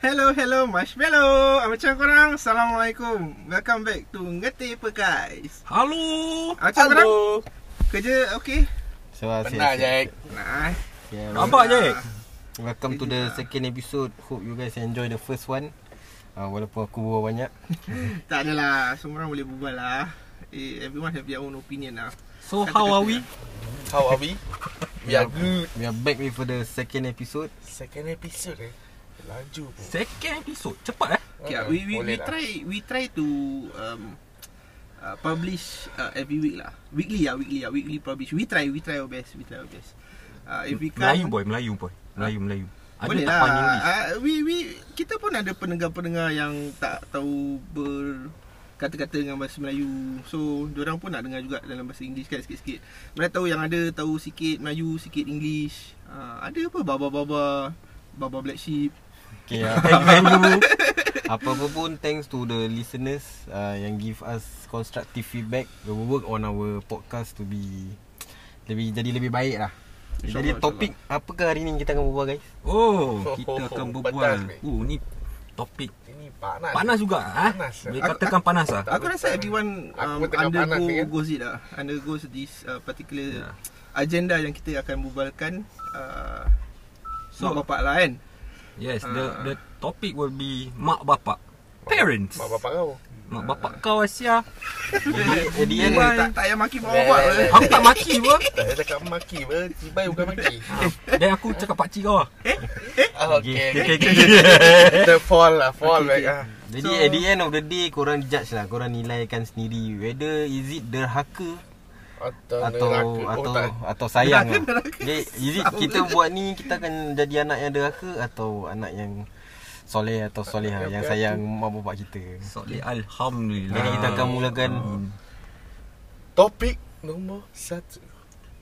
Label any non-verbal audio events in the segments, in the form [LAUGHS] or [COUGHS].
Hello, hello, marshmallow. Ah, Macam korang? Assalamualaikum. Welcome back to Ngeti Pe guys. Halo. Ah, Macam korang? Kerja okey? So, Benar Jack Nah. Yeah, Nampak je? Welcome to the second episode. Hope you guys enjoy the first one. Uh, walaupun aku berbual banyak. [LAUGHS] Tak adalah. Semua orang boleh berbual lah. Eh, everyone have their own opinion lah. So how are we? How are we? We are good We are back with the second episode. Second episode eh Laju pun Second episode. Cepat eh? Okay, Ah, we we, we lah. try we try to um uh, publish uh, every week lah. Weekly lah, weekly lah, weekly publish. We try, we try our best, we try our best. Uh, if we Melayu can't, boy, Melayu boy. Melayu Melayu. Ada Boleh lah. Uh, we we kita pun ada pendengar-pendengar yang tak tahu ber kata-kata dengan bahasa Melayu. So, diorang pun nak dengar juga dalam bahasa English kan sikit-sikit. Mereka tahu yang ada tahu sikit Melayu, sikit English. Uh, ada apa baba-baba, baba black sheep. Okay, uh, thank you. Apa-apa pun thanks to the listeners uh, yang give us constructive feedback. We will work on our podcast to be lebih jadi lebih baik lah. Jadi InsyaAllah, topik apakah hari ni kita akan berbual guys? Oh, Oh, [LAUGHS] kita oh, akan oh, berbual. Oh, ni topik Ini panas panas juga ah. Panas. Boleh Aku- katakan panas ah. Aku rasa everyone Aku um, pun tengah panas undergo kan? goes it lah. Undergoes this uh, particular Ya. agenda yang kita akan berbualkan. Uh, So- so, bapak lah kan? Yes, the the topic will be mak bapak. Parents. Mak bapak kau Mak bapak kau Asia. [LAUGHS] At the end, Bye. tak, tak payah maki bapak Eh, bapak. eh, Aku tak maki apa? [LAUGHS] Tak payah cakap maki apa Cibai bukan maki Dan aku cakap pak cik kau ah. Ah, Okay Okay, okay, Kita [LAUGHS] fall lah Fall Okay, back okay. ah. Jadi so, at the end of the day korang judge lah, korang nilaikan sendiri whether is it derhaka Atau atau neraka. Oh, atau tak. atau sayang Derhaka, lah. derhaka. Jadi it kita buat ni kita akan jadi anak yang derhaka atau anak yang soleh atau soleha Yang yang berhati. sayang mak bapak kita. Soleh alhamdulillah. Jadi kita akan mulakan Topik Nombor satu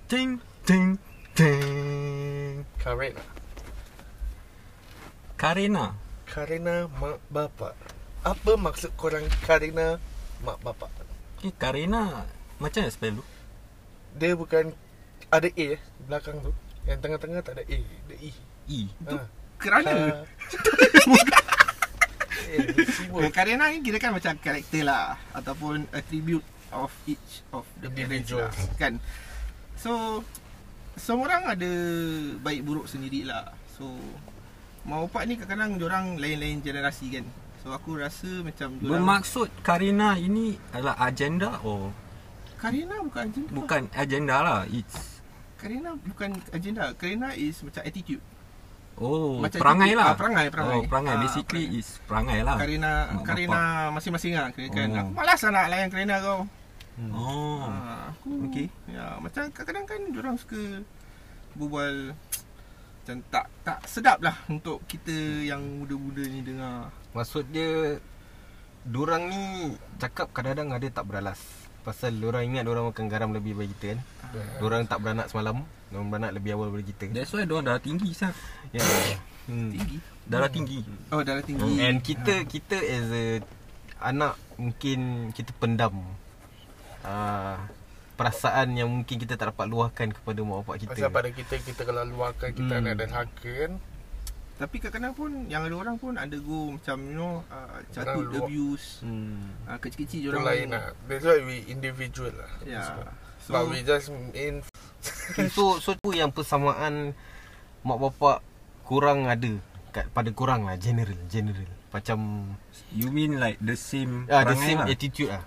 ting ting ting. Karena Karina. Karena mak bapak Apa maksud korang Karena mak bapak Okay, Karina macam mana spell tu? Dia bukan Ada A eh Belakang tu Yang tengah-tengah tak ada A Ada E E. Itu Ah. kerana [LAUGHS] Eh, sibuk. uh, Karena ni kira kan macam karakter lah ataupun attribute of each of the parents Individual. lah, kan. So semua orang ada baik buruk sendirilah. So mak bapak ni kadang-kadang diorang lain-lain generasi kan. So aku rasa macam Bermaksud Karina ini adalah agenda oh Karina bukan agenda. bukan agenda lah. It's Karina bukan agenda. Karina is macam attitude. oh Macam perangai attitude. lah. Ah, perangai, perangai. Oh, perangai. Ah, Basically perangai. is perangai lah. Karina Mak Karina masing-masing lah kan. Oh. Aku malas lah nak layan Karina kau. Oh. Ah, aku Okey. Ya, macam kadang-kadang kan orang suka berbual macam tak tak sedap lah untuk kita yang muda-muda ni dengar. maksud dia Diorang ni cakap kadang-kadang ada tak beralas Pasal diorang ingat diorang makan garam lebih daripada kita kan Diorang tak beranak semalam Diorang beranak lebih awal daripada kita That's why dia darah tinggi sah. Ya. Hmm. Tinggi. Darah tinggi. Oh, darah tinggi. And kita kita as a anak mungkin kita pendam uh, perasaan yang mungkin kita tak dapat luahkan kepada mak bapak kita. Pasal pada kita Kita kalau luahkan Kita Hmm. nak derhaka kan Tapi kadang-kadang pun yang ada orang pun undergo macam you know uh, Orang luar. abuse. Hmm. Uh, kecil-kecil Itu orang lain lah That's why we individual lah Ya. so, But we just in Okay, so so tu yang persamaan mak bapak kurang ada kat pada kurang lah general general. Macam You mean like the same ah the same lah? attitude lah.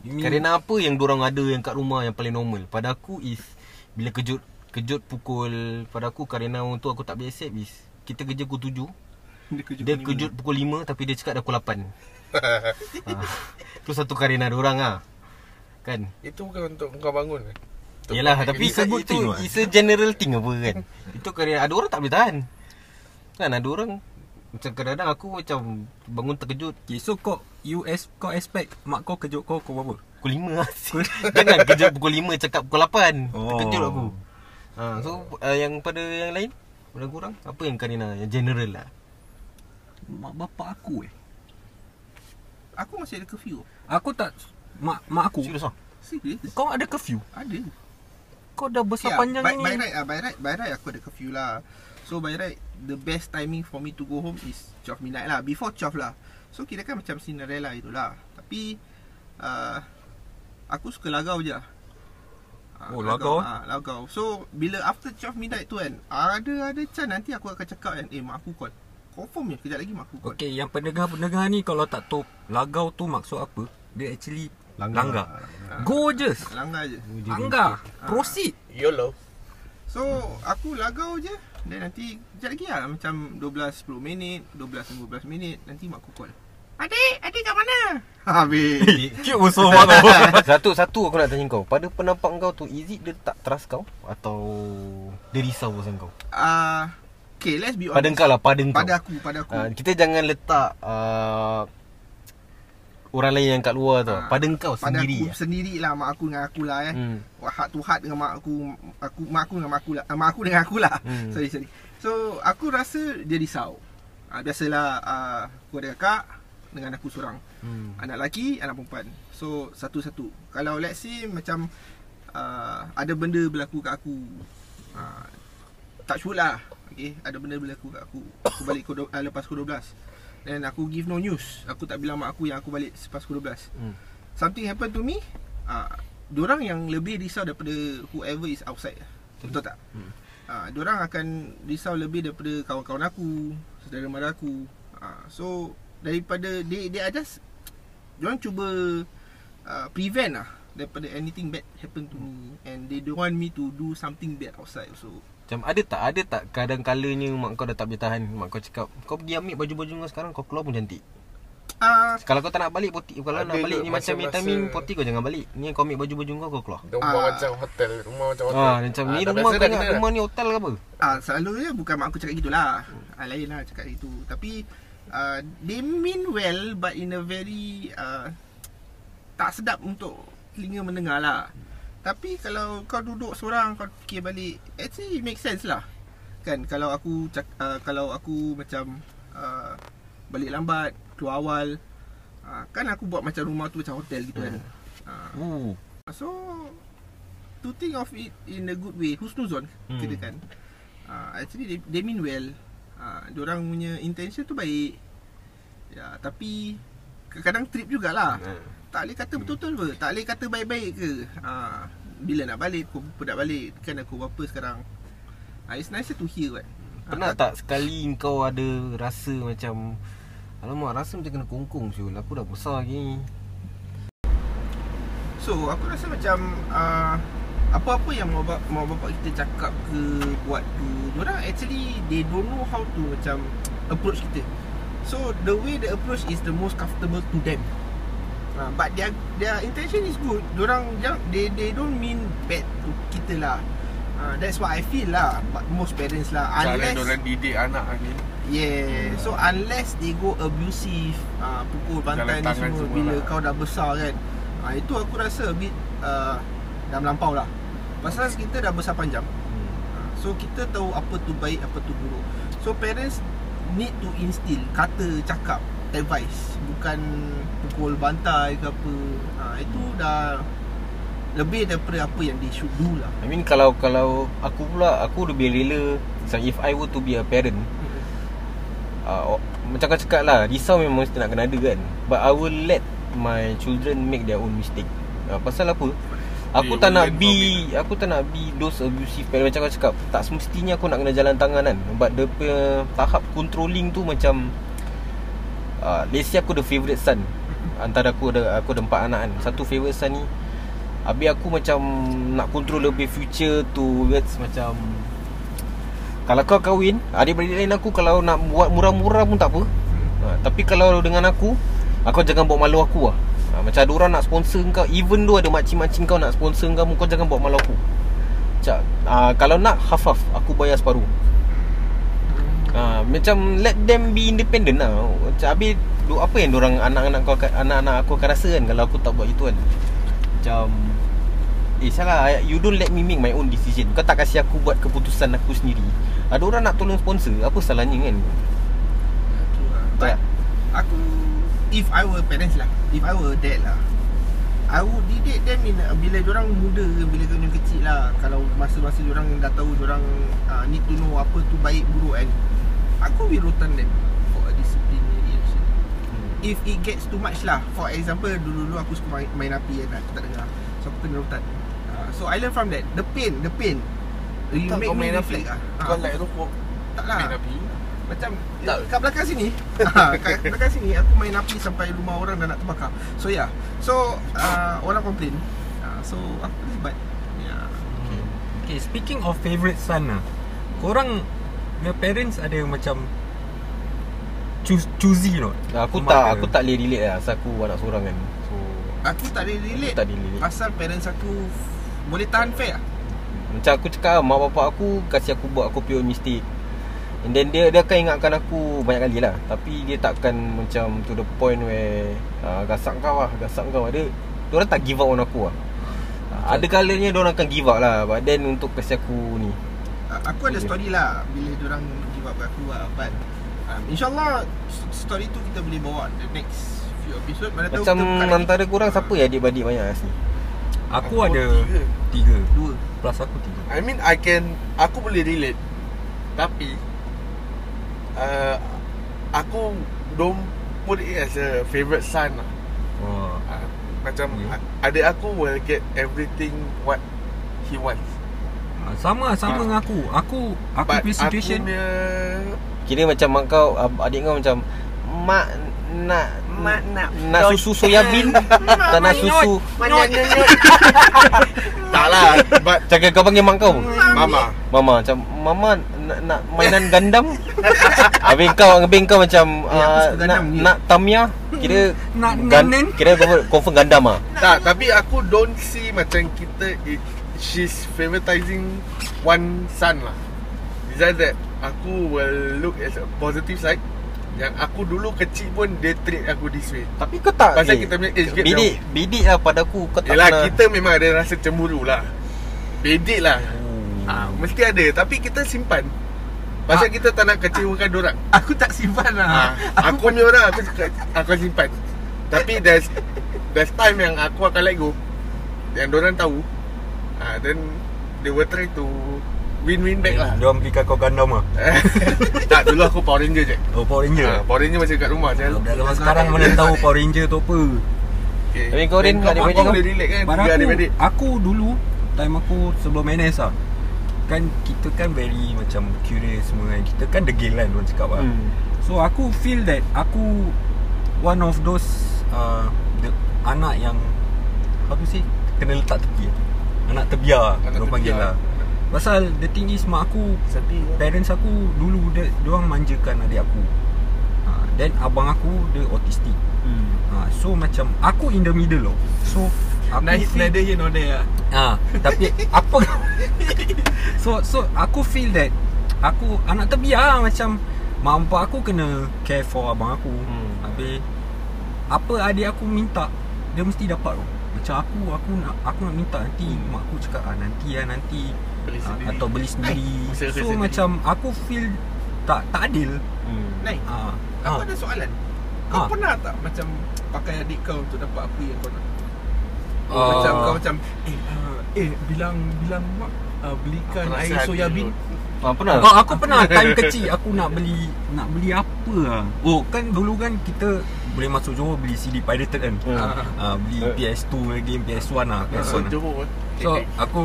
You mean Kerana apa yang dorang ada yang kat rumah yang paling normal Pada aku is Bila kejut Kejut pukul Pada aku kerana orang tu aku tak boleh accept is Kita kerja pukul 7 dia kejut. Dia lima. kejut pukul 5 Tapi dia cakap dah pukul 8 ha. [LAUGHS] Tu satu karena orang lah Kan Itu bukan untuk kau bangun Untuk Yelah kau tapi It's a good itu thing? It's a general thing apa kan [LAUGHS] Itu kerana Ada orang tak boleh tahan Kan ada orang Macam kadang-kadang aku macam Bangun terkejut Okay, so kau you es, kau expect mak kau kejut kau pukul berapa? Pukul 5 lah [LAUGHS] Jangan kejut pukul 5 Cakap pukul 8 Oh. Terkejut aku ha, So uh, yang pada yang lain Pada kurang Apa yang Karina Yang general lah Mak bapak aku eh. Aku masih ada curfew. Aku tak mak mak aku. Serius lah Serius? Kau ada curfew? Ada. Kau dah besar Ya, panjang by, ni. by right, ah, by right, by right aku ada curfew lah. So by right The best timing for me to go home Is 12 midnight lah Before 12 lah So kira kan macam Cinderella itulah Tapi uh, Aku suka lagau je Ah, Oh, lagau, ah, Lagau So bila after 12 midnight tu kan Ada ada chance nanti aku akan cakap kan Eh mak aku call. Confirm je Kejap lagi mak aku call. Okay, yang pendengar-pendengar ni kalau tak tahu lagau tu maksud apa, dia actually Langgar. langgar. Ah, Gorgeous. Langgar je. Langgar. Proceed. YOLO. So aku lagau je. Dan nanti Sekejap lagi lah Macam 12-10 minit 12-15 minit Nanti mak aku call Adik Adik kat mana? [LAUGHS] Habis. Cute also mak kau. [LAUGHS] Satu-satu aku nak tanya kau. Pada pendapat kau tu Is it dia tak trust kau? Atau Dia risau pasal kau? Uh, Okay let's be honest. Pada kau lah Pada kau Pada aku Pada aku. Uh, Kita jangan letak uh, Orang lain yang kat luar tu. Ah, Pada kau Pada sendiri aku sendiri lah Mak aku dengan aku lah eh. Hmm. Heart to heart dengan mak aku aku Mak aku dengan mak aku lah. Uh, Mak aku dengan aku lah. Hmm. [LAUGHS] Sorry sorry. So aku rasa Dia risau. Uh, Biasalah uh, Aku ada kakak Dengan aku seorang hmm. Anak lelaki, anak perempuan. So satu-satu. Kalau let's say macam uh, ada benda berlaku kat aku. Uh, tak sure lah. Okay, ada benda berlaku kat aku. Aku balik kodo, uh, lepas pukul 12. Dan aku give no news. Aku tak bilang mak aku yang aku balik selepas pukul 12. Hmm. Something happen to me. Uh, diorang yang lebih risau daripada whoever is outside. Betul tak? Hmm. Uh, diorang akan risau lebih daripada kawan-kawan aku, saudara mara aku. Uh, so daripada they they are just diorang cuba uh, prevent lah daripada anything bad happen to me and they don't want me to do something bad outside so Macam ada tak Ada tak kadang kalanya Mak kau dah tak boleh tahan Mak kau cakap Kau pergi ambil baju-baju kau sekarang Kau keluar pun cantik uh, Kalau kau tak nak balik poti, Kalau Ada nak balik ni macam vitamin Poti kau jangan balik Ni kau ambil baju-baju kau Kau keluar Rumah Ah. macam hotel Rumah macam hotel Ah, macam ni dah rumah kau ingat rumah ni hotel ke apa? Ah, selalunya bukan mak aku cakap gitulah. Ah, lain lah cakap itu. Tapi uh, they mean well but in a very uh, tak sedap untuk telinga mendengar lah. Tapi kalau kau duduk seorang kau fikir balik, actually it make sense lah. Kan kalau aku uh, kalau aku macam uh, balik lambat, keluar awal, uh, kan aku buat macam rumah tu macam hotel gitu kan. Uh, Uh. So To think of it In a good way Husnuzon Hmm. hmm. Kira kan uh, Actually they, they mean well uh, Diorang punya intention tu baik. Ya Tapi Kadang-kadang trip jugalah. Hmm. Tak boleh kata betul-betul ke? Tak boleh kata baik-baik ke? Uh, Bila nak balik Pukul berapa nak balik? Kan aku berapa sekarang? Uh, It's nicer to hear kan? Pernah tak sekali kau ada rasa macam Alamak rasa macam kena kongkong Syul Aku dah besar gini So aku rasa macam uh, Apa-apa yang mak bapak, mak bapak kita cakap ke Buat ke Diorang actually They don't know how to macam Approach kita. So the way they approach Is the most comfortable to them. Uh, But their their intention is good. Jangan- They they don't mean bad to kita lah. Uh, That's what I feel lah. But most parents lah Cara Unless diorang didik anak ni. Yeah So unless they go abusive uh, Pukul bantai ni semua semua Bila lah. kau dah besar kan uh, Itu aku rasa a bit uh, Dah melampau lah Pasal kita dah besar panjang. Uh, So kita tahu apa tu baik Apa tu buruk. So parents Need to instill Kata cakap Advice. Bukan Pukul bantai ke apa. Uh, Itu dah Lebih daripada apa yang they should do lah. I mean kalau kalau aku pula aku lebih rela so if I were to be a parent uh, macam kau cakap lah risau memang mesti nak kena ada kan. But I will let my children make their own mistake. Uh, pasal apa aku tak nak be aku tak nak be those abusive parent macam kau cakap tak semestinya aku nak kena jalan tangan kan. But the punya tahap controlling tu macam uh, let's say aku the favourite son. Antara aku ada aku ada empat anak kan. Satu favourite son ni Habis aku macam nak control lebih future towards macam Kalau kau kahwin Adik-beradik lain aku kalau nak buat murah-murah pun tak apa. Ha, Tapi kalau dengan aku Aku jangan bawa malu aku lah ha, Macam ada orang nak sponsor kau Even though ada makcik-makcik kau nak sponsor kau Kau jangan bawa malu aku. Macam ha, Kalau nak half-half Aku bayar separuh. Ha, Macam let them be independent lah. Macam habis du- Apa yang orang anak-anak kau akan- Anak-anak aku akan rasa kan Kalau aku tak buat itu kan? Macam Eh salah You don't let me make my own decision. Kau tak kasih aku buat keputusan aku sendiri. Ada orang nak tolong sponsor Apa salahnya kan? Lah. Tak. aku if I were parents lah, if I were dad lah, I would didik them in, bila orang muda bila orang kecil lah. Kalau masa-masa orang dah tahu orang uh, need to know apa tu baik buruk kan aku will rotan them for a disciplinary action if it gets too much lah for example dulu-dulu aku suka main, main api kan aku tak dengar. So aku kena rotan. Uh, so I learn from that. The pain the pain. You Tak, make me main api. reflect lah Kau Ah, like rokok tak lah. Main api macam Tak. kat belakang sini [LAUGHS] ha, Kat belakang sini Aku main api sampai rumah orang dah nak terbakar So yeah So uh, Orang komplain uh, So aku terlibat yeah. Okay, speaking of favourite son lah Korang Your parents ada macam choose, Choosy not? Aku Mak tak dia. aku tak boleh relate lah Pasal aku anak seorang kan So Aku tak boleh relate Aku tak boleh relate. Pasal parents aku Boleh tahan fair lah Macam aku cakap Mak bapak aku Kasih aku buat aku punya mistake And then dia dia akan ingatkan aku banyak kali lah. Tapi dia takkan macam to the point where uh, Gasak kau lah Gasak kau. Lah Dia Diorang tak give up on aku lah. Uh, Ada kalanya diorang akan give up lah. But then untuk kasih aku ni. Uh, Aku ada Okay. story lah Bila orang give up kat aku lah. But um, InsyaAllah Story tu kita boleh bawa The next few episode. Mana tahu Macam lagi. antara korang Siapa yang adik-beradik banyak kat sini Aku, Aku ada tiga. Tiga. Dua. Plus aku tiga. I mean I can Aku boleh relate. Tapi uh, Aku Don't put it as a favourite son lah oh. uh, Macam yeah. Adik aku will get everything What He wants Ah, Sama sama Ah. dengan aku Aku Aku But situation Aku punya Kira macam mak kau Adik kau macam Mak nak Mak nak. Nak susu soya bean? [LAUGHS] Tak nak susu. [LAUGHS] Tak lah. But Macam kau panggil mak kau Mama. Mama macam Mama nak, nak mainan Gundam [LAUGHS] Habis kau Habis kau macam uh, nak, nak Tamiya Kira Nak Gun, nen-nen. Kira confirm, confirm Gundam lah Tak Tapi aku don't see Macam kita it, She's favoritizing One son lah. Just that Aku will look As a positive side Yang aku dulu kecil pun Dia treat aku this way. Tapi kau tak Pasal kita punya age gap Bidik Bidik lah pada aku Kau tak Yelah pernah kita memang ada rasa cemburu lah. Bedek lah. Hmm. ha, Mesti ada. Tapi kita simpan. Pasal Ah. kita tak nak kecewakan dorang [LAUGHS] Aku tak simpan lah. Ha, Aku punya orang aku, suka- aku akan simpan. Tapi there's There's time yang aku akan let go. Yang dorang tahu. Ha, Then They will try to Win-win back lah. Dia orang belikan kau Gundam lah [LAUGHS] Tak dulu aku Power Ranger je. Oh Power Ranger? Ha, Power Ranger masih kat rumah. Dah lama sekarang mana tahu Power Ranger tu apa? Okay. Habis kau, Rin, kau, boleh relate kan? Tiga aku Aku dulu Time aku sebelum NS lah Kan kita kan very macam curious semua kan Kita kan degil kan orang cakap lah. Hmm. So aku feel that Aku One of those uh, the, Anak yang How to say Kena letak tepi. Anak terbiar Anak Orang panggil lah Pasal the thing is Mak aku Sedih lah Parents aku Dulu dia, dia orang manjakan adik aku ha, Then abang aku Dia autistic Hmm. ha, So macam Aku in the middle loh So Aku Neither feel neither here nor there lah Ah, tapi [LAUGHS] apa [LAUGHS] So so aku feel that aku anak terbiar lah, macam mak bapak aku kena care for abang aku. Hmm. Hmm. Habis apa adik aku minta dia mesti dapat tu. Macam aku aku nak aku nak minta nanti mak aku cakap ah nanti ya nanti Beli ah, sendiri. atau beli [LAUGHS] sendiri. Usaha so sendiri. macam aku feel tak tak adil. Hmm. Naik Ah. Aku ah. ada soalan Kau Ah. pernah tak macam Pakai adik kau untuk dapat apa yang kau nak Ah. Macam kau macam Eh uh, eh bilang Bilang mak uh, Belikan air soya bean. Ah, pernah? Oh, aku pernah time kecil aku nak beli nak beli apa lah. Oh, kan dulu kan kita boleh masuk Johor beli CD pirated kan. Hmm. Ah. Ah, beli Eh. PS2 punya game, PS1 lah, PS1. So lah. Johor eh. So, aku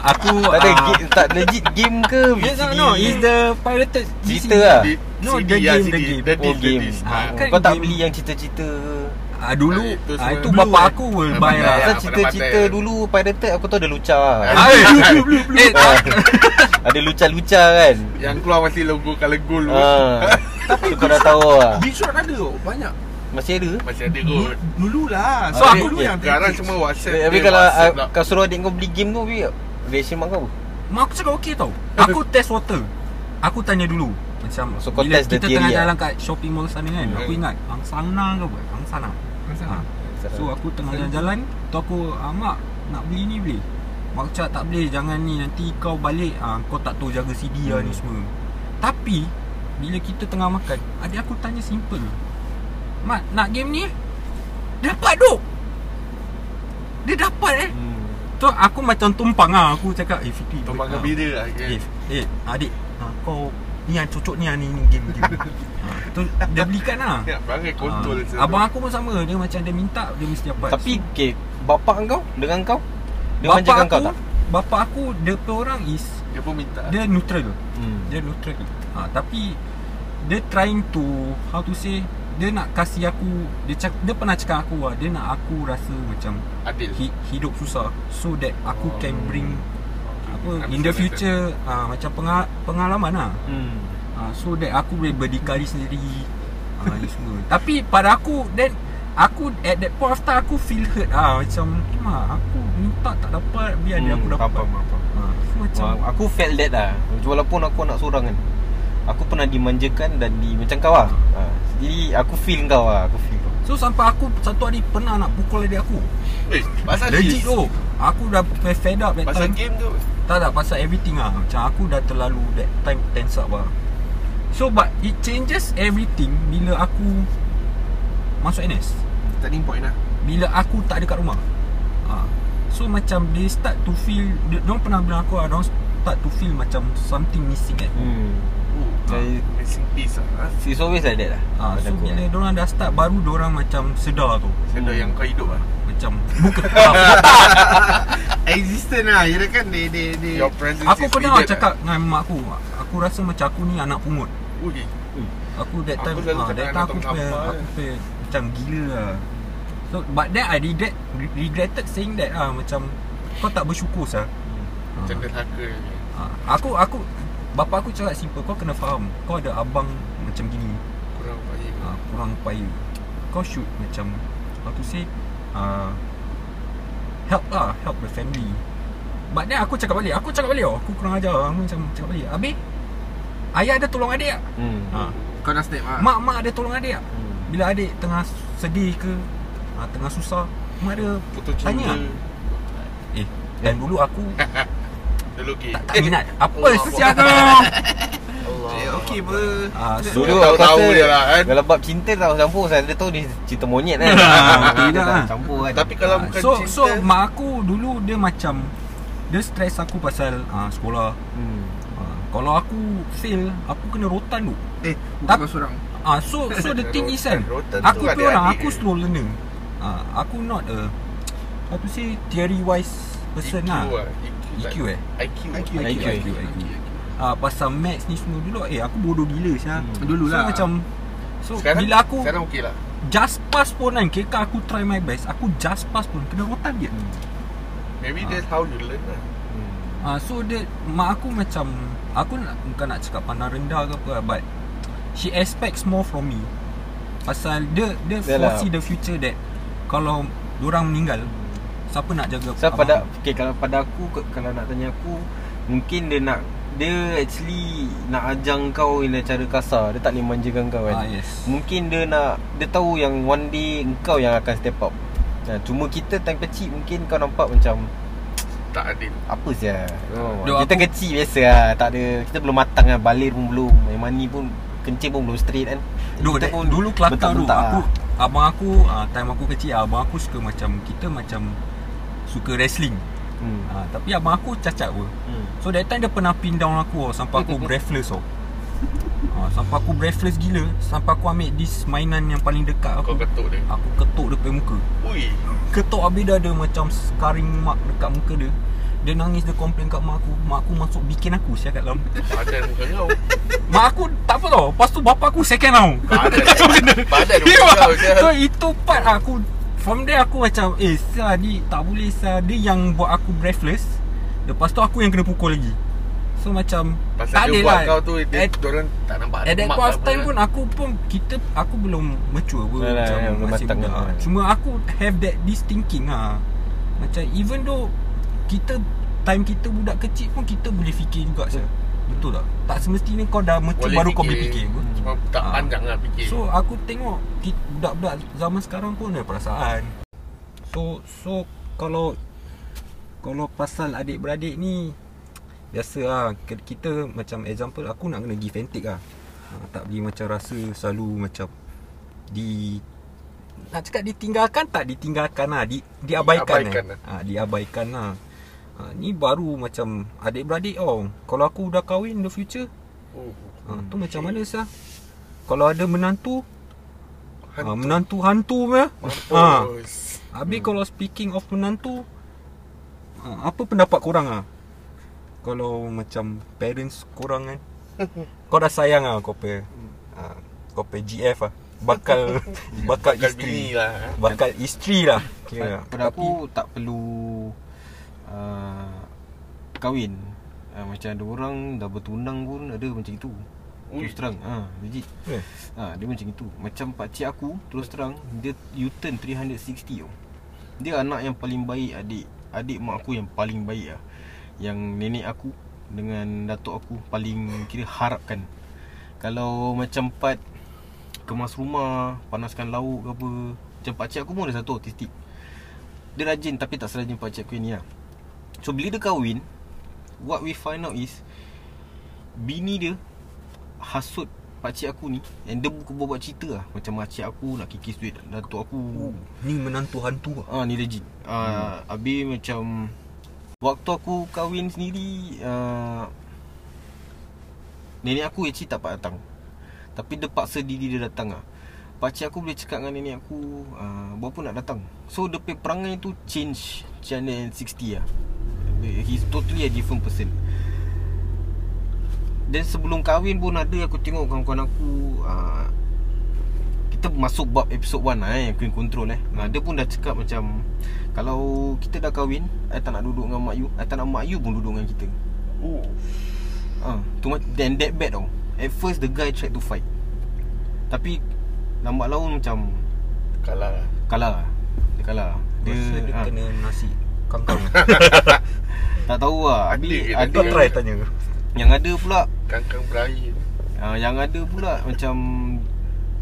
aku Tak ada ah, game, tak legit game ke Yes, no, no, is the pirated Cerita lah. No, CD, the game, CD. the game. The Oh the game disc. Ah, Ah. kan Kau tak game- beli yang cerita-cerita ah, dulu Ah, itu ah, itu blue bapak kan? aku will Ah, buy blue lah. Pasal cerita-cerita dulu Pirated aku tahu ada lucah lah Ah, [LAUGHS] Eh, Ah, [LAUGHS] Ada lucah-lucah kan Yang keluar masih logo colour gold. Ah, [LAUGHS] Tapi kau dah tahu lah Bishop ada tau Banyak Masih ada Masih ada kot Dulu lah So Ah, aku eh, dulu eh, yang Sekarang semua WhatsApp Tapi eh, kalau WhatsApp uh, lah. kau suruh adik kau beli game tu Habis reaction mak kau apa? Mak aku cakap okey tau. Aku test water. Aku tanya dulu. Macam So, kau Bila test the kita theory tengah lah. jalan kat shopping mall sana kan Hmm. Aku ingat Angsana ke apa? Angsana ha. So aku tengah jalan-jalan Tu aku ah, Mak nak beli ni beli Mak cakap tak boleh Jangan ni Nanti kau balik ah, Kau tak tahu jaga CD lah ni Hmm. semua. Tapi Bila kita tengah makan Adik aku tanya simple. Mak nak game ni? Dapat duk Dia dapat eh. Hmm. Tu aku macam tumpang lah. Aku cakap Eh Fikri Tumpang ah, gembira lah. kan Eh, eh adik ah, Kau Ni yang cocok ni ah, ni, ni game game. Ah, [LAUGHS] Tu dia belikan lah. Ya, perangai kontrol Ah, Abang aku pun sama. Dia macam dia minta Dia mesti dapat. Tapi okay, bapak kau dengan kau dia Bapa manjakan aku kau tak? Bapa aku Dia punya orang is Dia pun minta. Dia neutral. Hmm. Dia neutral. Ha, Tapi Dia trying to How to say Dia nak kasih aku Dia, cak, dia pernah cakap aku lah Dia nak aku rasa macam Adil. hi, Hidup susah So that aku can bring Apa In the future ha, Macam penga, pengalaman lah. Hmm. ha, So that aku boleh berdikari sendiri. Ni semua. [LAUGHS] Tapi pada aku Then Aku at that point time Aku feel hurt ah Macam Mak aku minta tak dapat Biar dia aku Hmm, dapat. ha, So macam Wah, aku felt that lah. Walaupun aku anak seorang kan Aku pernah dimanjakan dan di Macam kau lah. Ha. Jadi aku feel kau lah Aku feel kau. So sampai aku Satu hari pernah nak pukul adik aku. Eh pasal Legit tu Aku dah fed up that Pasal time. game tu. Tak tak pasal everything lah. Macam aku dah terlalu That time tense up lah. So but It changes everything Bila aku Masuk NS Turning point lah. Bila aku tak ada kat rumah. Ha. So macam They start to feel Dia diorang pernah bilang aku lah Diorang start to feel macam Something missing at home. Hmm. Oh Jadi, Missing piece lah ha? It's always like that lah ha. So aku bila lah. diorang dah start Baru diorang macam Sedar tu Sedar yang kau hidup lah Macam [LAUGHS] Bukan ah, [LAUGHS] Existent lah Kira kan they, they, they Your presence Aku pernah needed cakap dengan mak aku Aku rasa macam aku ni anak pungut lah. Ui Aku that Aku time selalu ah, cakap That time aku sampah Aku je. punya Macam gila lah So but then I regret re- Regretted saying that ah Macam Kau tak bersyukur sah Macam derhaka je. ah, Aku Aku Bapa aku cakap simple Kau kena faham Kau ada abang Macam gini Kurang baik ah, Kurang payah Kau should macam How to say ah, Help lah Help the family But then aku cakap balik Aku cakap balik oh, Aku kurang ajar Aku macam cakap balik Habis Ayah ada tolong adik tak? hmm. Ha. Kau dah snap lah Mak mak ada tolong adik tak? Hmm. Bila adik tengah sedih ke ha, Tengah susah Mak ada Putus Tanya cinta Eh Dan dulu aku [LAUGHS] Tak, tak minat Apa kau Allah Eh [LAUGHS] okey apa ha, so, Dulu Tahu- aku tahu je lah, kan? Kalau bab cinta tak campur Saya ada tahu ni cerita monyet kan [LAUGHS] Ah, Dia tak lah. campur kan Tapi kalau ha, bukan So cinta so mak aku dulu dia macam Dia stress aku pasal ha, sekolah hmm. ha, Kalau aku fail Aku kena rotan tu Eh bukan Tap- kau seorang Ah, so so the [LAUGHS] thing is kan tu aku tu adik-adik orang kan? aku slow learner. Ah, aku not a how to say theory wise person EQ lah. lah EQ, EQ like- eh? IQ IQ, IQ, IQ, IQ. Ah, pasal maths ni semua dulu eh aku bodoh gila sia. Hmm. Dulu so lah. macam so Sekarang bila aku Sekarang okey lah just pass pun kan kira aku try my best aku just pass pun kena rotan dia. Maybe Ah. that's how you learn lah Hmm. Ah, so dia mak aku macam aku nak, bukan nak cakap pandang rendah ke apa but she expects more from me. Pasal dia dia Yalah. foresee the future that kalau orang meninggal siapa nak jaga So abang? pada okay, kalau pada aku kalau nak tanya aku mungkin dia nak dia actually nak ajang kau dengan cara kasar. Dia tak boleh manjakan kau ah, kan yes. mungkin dia nak dia tahu yang one day engkau yang akan step up. Nah, cuma kita time kecil mungkin kau nampak macam [TSK] Tak adil. apa sia? Oh, kita aku- kecil biasa lah. Tak ada kita belum matang lah. Balir pun belum. Main money pun kencing pun belum straight kan. Dulu, kita that, dulu kelakar dulu bentak-bentak aku lah. abang aku ah, time aku kecil abang aku suka macam kita macam suka wrestling. hmm. Ah, tapi abang aku cacat pun. Hmm. So that time dia pernah pin down aku oh, sampai aku [LAUGHS] breathless oh. Ah, sampai aku breathless gila sampai aku ambil this mainan yang paling dekat Kau aku. ketuk dia Aku ketuk dia punya muka. Ui Ketuk habis dia ada macam scarring mark dekat muka dia. Dia nangis dia komplain kat mak aku. Mak aku masuk bikin aku siap kat dalam. Badan muka kau [LAUGHS] mak aku tak apa tau. Lepas tu bapa aku second tau. Badan Badan muka Ya, kau So itu part aku From there aku macam Eh Sah ni tak boleh Sah Dia yang buat aku breathless Lepas tu aku yang kena pukul lagi So macam Pasal Tak dia ada buat lah kau tu Dia At, Diorang tak nampak at that point of time kan. pun Aku pun Kita Aku belum mature pun Yalah, Macam yang belum masih matang lah. lah. Cuma aku have that This thinking lah Macam even though Kita Time kita budak kecil pun Kita boleh fikir juga sah. Betul tak? Tak semestinya kau dah mature Baru kau boleh fikir apa? Cuma tak Ah. panjang lah fikir So aku tengok budak-budak zaman sekarang pun ada perasaan. So so kalau kalau pasal adik-beradik ni biasa lah K- kita macam example aku nak kena give and take lah. Ha, tak boleh macam rasa selalu macam di nak cakap ditinggalkan tak ditinggalkan lah di, diabaikan, Diabaikan eh. ha, diabaikan lah ha, ni baru macam adik-beradik oh kalau aku dah kahwin in the future Oh, ha, tu macam mana sah kalau ada menantu hantu. ha, menantu hantu Mampus. ha. Habis kalau speaking of menantu ha, Apa pendapat korang ah? Kalau macam parents korang kan [LAUGHS] Kau dah sayang ah kau pe ha, Kau pe GF ah Bakal [LAUGHS] Bakal Bakal isteri lah. Bakal isteri lah Kira Pada aku tak perlu uh, Kahwin. Uh, Macam ada orang Dah bertunang pun Ada macam itu. Terus terang. Ha, Legit. Eh, ha, Dia macam itu. Macam pakcik aku Terus terang Dia U-turn 360 tau Dia anak yang paling baik Adik Adik mak aku yang paling baik lah. Yang nenek aku Dengan datuk aku Paling kira harapkan. Kalau macam part Kemas rumah Panaskan lauk ke apa Macam pakcik aku pun ada satu autistik. Dia rajin Tapi tak serajin pakcik aku yang ni lah So bila dia kahwin What we find out is Bini dia Hasut pakcik aku ni And dia buka buat cerita lah Macam makcik aku nak kikis duit Datuk aku oh, Ni menantu hantu ah. Ah ni legit. Ah hmm. habis macam waktu aku kahwin sendiri uh, nenek aku actually tak dapat datang. Tapi dia paksa diri dia datang ah. Pakcik aku boleh cakap dengan nenek aku uh, Berapa nak datang So dia punya perangai tu change 360 lah He's totally a different person Dan sebelum kahwin pun ada Aku tengok kawan-kawan aku uh, Kita masuk bab episode 1 lah eh Queen Control eh uh, Dia pun dah cakap macam Kalau kita dah kahwin I tak nak duduk dengan mak you I tak nak mak you pun duduk dengan kita Oh. Ah, tu macam then that bad tau. At first the guy tried to fight. Tapi lambat laun macam Kalah. kalah. Dia kalah. Dia, Rasa dia ah, kena nasi kangkang [LAUGHS] tak tahu lah. Ada Habis ke ada Kau try tanya yang ada pula Kangkang berair. ah, yang ada pula macam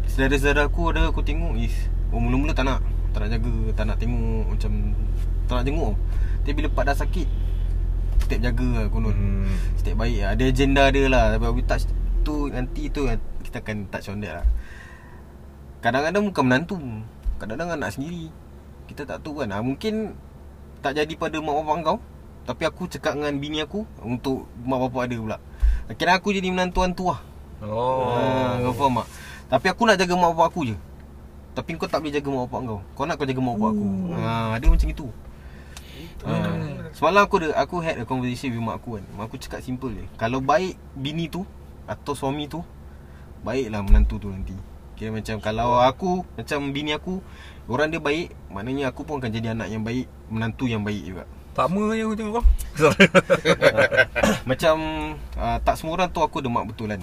saudara-saudara aku ada aku tengok is oh mula-mula tak nak tak nak jaga, tak nak tengok macam tak nak tengok. Tapi bila part dah sakit step jaga lah konon. hmm. Step baik lah Ada agenda dia lah Tapi we touch tu Nanti tu Kita akan touch on that lah Kadang-kadang bukan menantu Kadang-kadang anak sendiri Kita tak tahu kan ha, Mungkin Tak jadi pada mak bapak kau Tapi aku cakap dengan bini aku Untuk mak bapak ada pula Kira aku jadi menantu hantu lah Oh ha, Kau faham tak Tapi aku nak jaga mak bapak aku je Tapi kau tak boleh jaga mak bapak kau Kau nak kau jaga mak bapak aku ha, Dia macam itu Ha. Semalam aku ada aku had a conversation with mak aku kan. Mak aku cakap simple je. Kalau baik bini tu atau suami tu baiklah menantu tu nanti. Kira macam kalau aku macam bini aku orang dia baik, maknanya aku pun akan jadi anak yang baik, menantu yang baik juga. Sama je aku tengok kau [LAUGHS] Macam uh, tak semua orang tu aku ada mak betulan.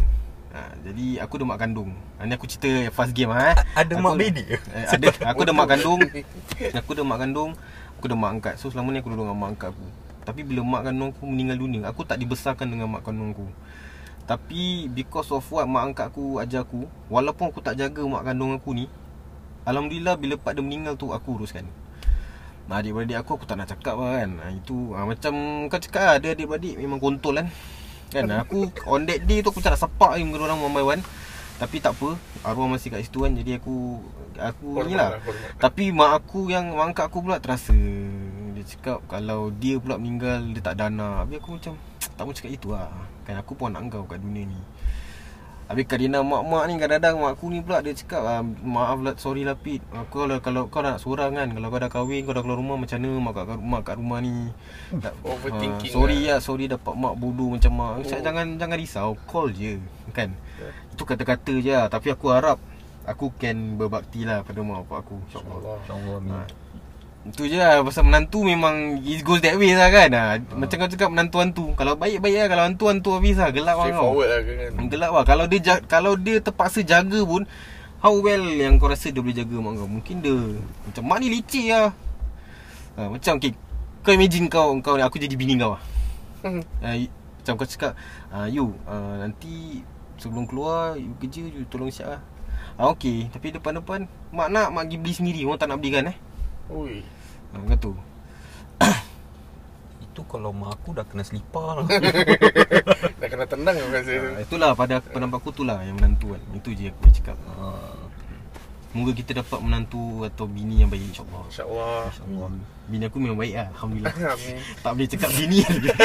Ha, jadi aku ada mak kandung. Ha, ni aku cerita fast game ah. Eh. Ada mak bini ke? Eh, ada aku ada mak kandung. Aku ada mak kandung, aku ada mak angkat. So selama ni aku duduk dengan mak angkat aku. Tapi bila mak kandung aku meninggal dunia, aku tak dibesarkan dengan mak kandung aku. Tapi because of what mak angkat aku ajar aku, walaupun aku tak jaga mak kandung aku ni, alhamdulillah bila pak dia meninggal tu aku uruskan. Nah, adik-beradik aku aku tak nak cakap lah kan. Ha, itu ha, macam kau cakap lah, ada adik-beradik memang kontol kan. Kan aku on that day tu aku macam nak sepak je muka orang one by one. Tapi tak apa, arwah masih kat situ kan. Jadi aku aku Hormat ni lah. lah, hormat. Tapi mak aku yang mak angkat aku pula terasa dia cakap kalau dia pula meninggal dia tak ada anak. Habis aku macam tak mau cakap itu lah. Kan aku pun anak kau kat dunia ni. Habis Karina mak-mak ni kadang-kadang mak aku ni pula dia cakap ah, maaf lah sorry lah Pit. Aku kalau kalau kau nak seorang kan kalau kau dah kahwin kau dah keluar rumah macam mana mak kat mak kat rumah ni. Tak, Overthinking ah, sorry lah. lah sorry dapat mak bodoh macam mak. Oh. Jangan jangan risau call je kan. Ya. Itu kata-kata je lah Tapi aku harap Aku can berbakti lah pada mak bapak aku InsyaAllah Allah. InsyaAllah amin ha. Itu je lah Pasal menantu memang It goes that way lah kan. Ha. Macam kau cakap menantu-hantu Kalau baik-baik lah Kalau hantu-hantu habis lah Gelap lah Straight kau forward lah kan. Gelap lah Kalau dia ja- kalau dia terpaksa jaga pun How well yang kau rasa dia boleh jaga mak kau? Mungkin dia Macam mak ni licik lah. Ha, Macam okay, Kau imagine kau, kau Aku jadi bini kau lah. Uh, Macam kau cakap uh, You uh, Nanti Sebelum keluar You kerja You tolong siap lah. Ah okey, tapi depan-depan mak nak mak pergi beli sendiri. Orang tak nak belikan eh. Ui. Ha, macam tu. [COUGHS] Itu kalau mak aku dah kena selipar lah [LAUGHS] Dah kena tendang aku rasa tu. Ha, itulah pada pendapat aku itulah yang menantu kan. Itu je aku cakap. Ah. Moga kita dapat menantu atau bini yang baik insyaAllah InsyaAllah InsyaAllah Bini aku memang baik lah Alhamdulillah [LAUGHS] Amin Tak boleh cakap bini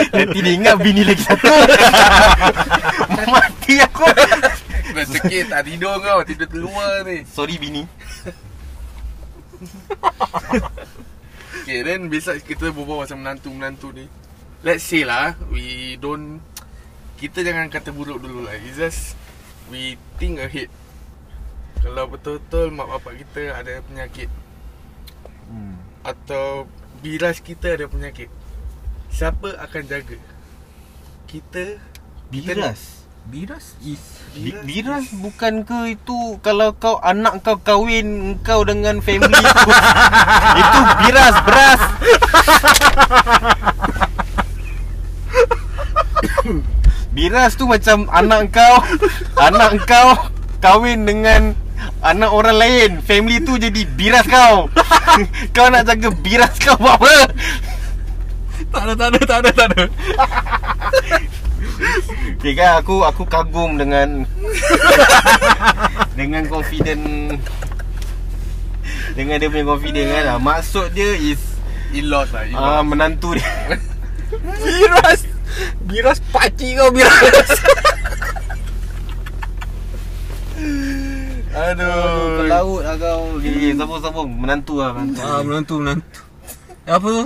Nanti dia ingat bini lagi satu [LAUGHS] Mati aku Dah sakit tak tidur kau Tidur terluar ni Sorry bini [LAUGHS] Okay then Besides kita berbual pasal menantu-menantu ni Let's say lah We don't Kita jangan kata buruk dulu lah. It's just We think ahead. Kalau betul-betul Mak bapak kita ada penyakit hmm. Atau Biras kita ada penyakit Siapa akan jaga? Kita Biras Biras is Bi- Biras bukan ke itu Kalau kau anak kau kahwin Kau dengan family tu [LAUGHS] Itu biras Beras. [COUGHS] Biras tu macam anak kau Anak kau Kahwin dengan Anak orang lain. Family tu jadi biras kau. [LAUGHS] Kau nak jaga biras kau buat apa? Tak ada tak ada tak ada tak ada [LAUGHS] Okay kan aku aku kagum dengan dengan confident dengan dia punya confident kan ah. Maksud dia is In-laws lah in-laws. ah menantu dia. Biras Biras pakcik kau Biras Aduh, ke laut lah kau. Okay, sambung-sambung menantu lah menantu. Ah menantu menantu Apa tu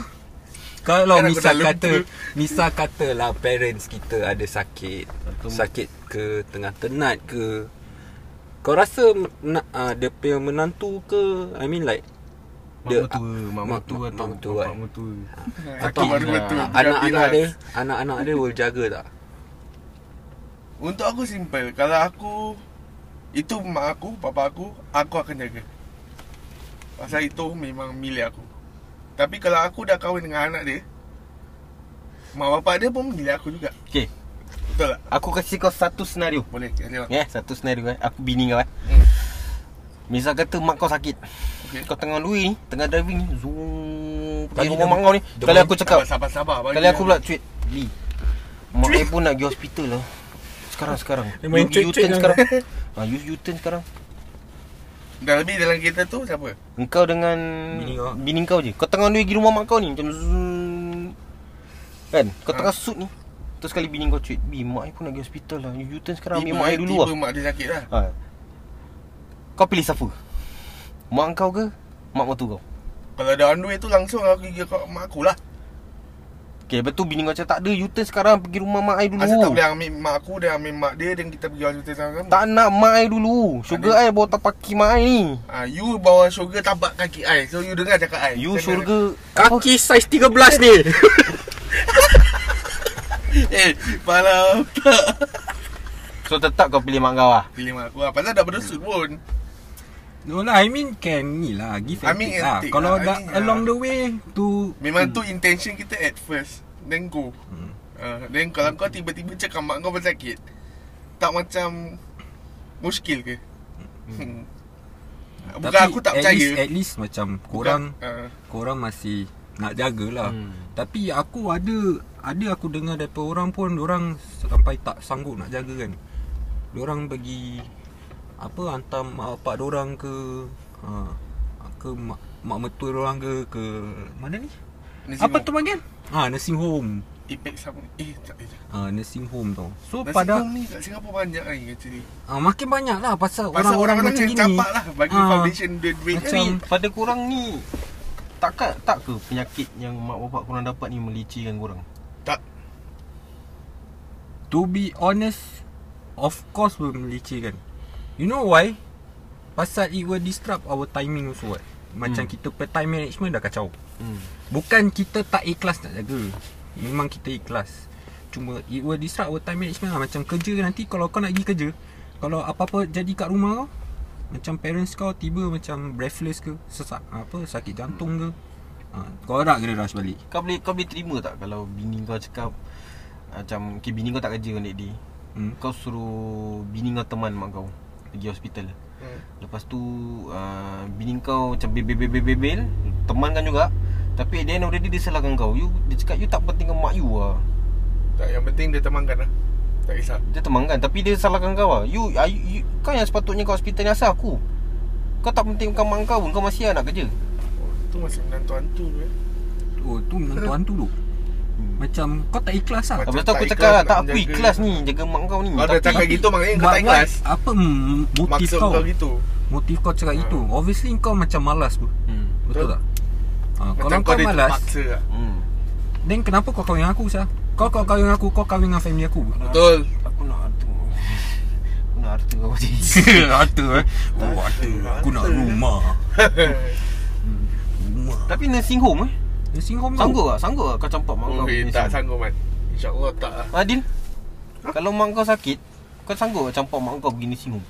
kalau Kan misal kata lupa. Misal katalah parents kita ada sakit. Atau- Sakit ke Tengah tenat ke. Kau rasa mena, uh, Dia punya menantu ke? I mean like Mak mertua, mak mak- mertua mak- atau mak mertua, bapak kan? mertua. Lah. betul Ah, Anak-anak dia Anak-anak dia boleh jaga tak? Untuk aku simple. Kalau aku Itu mak aku Papa aku Aku akan jaga. Pasal itu memang milik aku Tapi kalau aku dah kahwin dengan anak dia Mak bapak dia pun milik aku juga Okay, Betul tak? aku kasih kau satu senario. Boleh Ya, yeah, satu senario eh. Aku bini kau eh. Hmm. Misal kata mak kau sakit. Okay. Kau tengah lui ni, tengah driving ni, zoom Bagi rumah mak kau ni. Kali aku cakap, Sabar sabar bagi kali aku pula tweet, Li. Mak ai pun nak pergi hospital lah. Sekarang sekarang. Dia main You U-turn lah. sekarang. Ah, you U-turn sekarang. Dah lebih dalam kereta tu siapa? Engkau dengan Bini kau. bini kau je. Kau tengah lui pergi rumah mak kau ni macam zoom. Kan? Kau Ha. tengah shoot ni. Terus kali bini kau tweet, Bi, mak ai pun nak pergi hospital lah. You U-turn sekarang ambil Tiba- mak ai dulu tiba lah. mak dia sakit lah Ha. Kau pilih siapa? Mak kau ke? Mak mertua kau? Kalau dah on the way tu langsung aku pergi kat mak aku lah Okay, betul bini kau cakap tak ada U-turn sekarang pergi rumah mak ai dulu. Asal tak boleh ambil mak aku dan ambil mak dia Dan kita pergi hospital sama-sama Tak nak mak ai dulu. Sugar ai bawa tapaki mak ai ni. Ah, You bawa syurga tapak kaki I So you dengar cakap I You syurga Kaki saiz 13 ni [LAUGHS] Eh Pala tak So tetap kau pilih mak kau lah. Pilih mak aku lah Pasal dah bersut pun No lah I mean can ni lah Give I and mean, take lah take Kalau lah. I dah mean, along ah. the way Tu Memang tu intention kita at first Then go Hmm. uh, Then kalau kau tiba-tiba cakap mak kau bersakit Tak macam Muskil ke? Hmm. Bukan Tapi aku tak at percaya. least, At least macam Korang uh, Korang masih Nak jagalah. Hmm. Tapi aku ada Ada aku dengar daripada orang pun Orang sampai tak sanggup nak jaga kan. Diorang bagi Apa Hantar mak bapak diorang ke ha, Ke mak, mak mertua diorang ke Ke Mana ni Apa tu panggil? Ha nursing home. Impact sama Eh tak eh, tak. ha, Nursing home tau. So Nasi pada home ni kat Singapura banyak ni actually. Ha, Makin banyak lah Pasal, Pasal orang-orang orang-orang macam yang gini. capak lah Bagi Ah, foundation duit-duit macam- Tapi pada korang ni tak tak ke penyakit yang mak bapak korang dapat ni melicikkan korang? Tak. To be honest Of course will melicikkan You know why? Pasal it will disrupt our timing also what Macam Hmm. kita per time management dah kacau Hmm. Bukan kita tak ikhlas nak jaga Memang kita ikhlas Cuma it will disrupt our time management lah Macam kerja nanti kalau kau nak pergi kerja Kalau apa-apa jadi kat rumah kau Macam parents kau tiba macam breathless ke Sesak apa sakit jantung ke ha, Kau nak kena rush balik Kau boleh kau boleh terima tak kalau bini kau cakap macam okay, bini kau tak kerja on that day. hmm. Kau suruh bini kau teman mak kau pergi hospital. Hmm. Lepas tu uh, bini kau macam bebel-bebel-bebel, temankan juga. Tapi at the end of the day dia salahkan kau. You dia cakap you tak pentingkan mak you lah. Tak yang penting dia temankan lah Tak kisah Dia temankan tapi dia salahkan kau lah. You, ah, you, you kau yang sepatutnya kau hospital ni asal aku. Kau tak pentingkan mak kau pun Kau masih nak kerja Oh, tu masih menantu hantu tu eh. Oh tu menantu hantu tu Macam kau tak ikhlas lah Macam Lepas tu aku tak cakap ikhlas Tak aku ikhlas ni Jaga mak kau ni Kau dah cakap gitu maknanya kau tak ikhlas. Apa mm, motif Maksud kau, kau gitu. Motif kau cakap itu Obviously kau macam malas pun hmm. Betul Betul. tak? Ha, Macam kalau kau kau malas terpaksa lah. Hmm. Then kenapa kau kahwin dengan aku sah? Kau kau kahwin dengan aku Kau kahwin dengan family aku Betul. Aku nak harta Aku nak harta kau je [LAUGHS] Harta eh Oh harta Aku nak rumah [LAUGHS] Rumah Tapi nursing home eh Nursing home tu Sanggup tak? Sanggup tak kau campak mak kau eh, nursing tak sanggup man. InsyaAllah tak lah. Adil Kalau mak kau sakit Kau sanggup tak campak mak kau pergi nursing home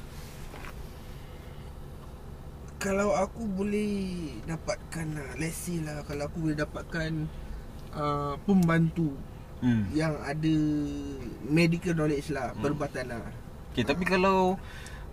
Kalau aku boleh dapatkan lah Let's say lah Kalau aku boleh dapatkan uh, Pembantu hmm. Yang ada Medical knowledge lah Perubatan lah Okay tapi kalau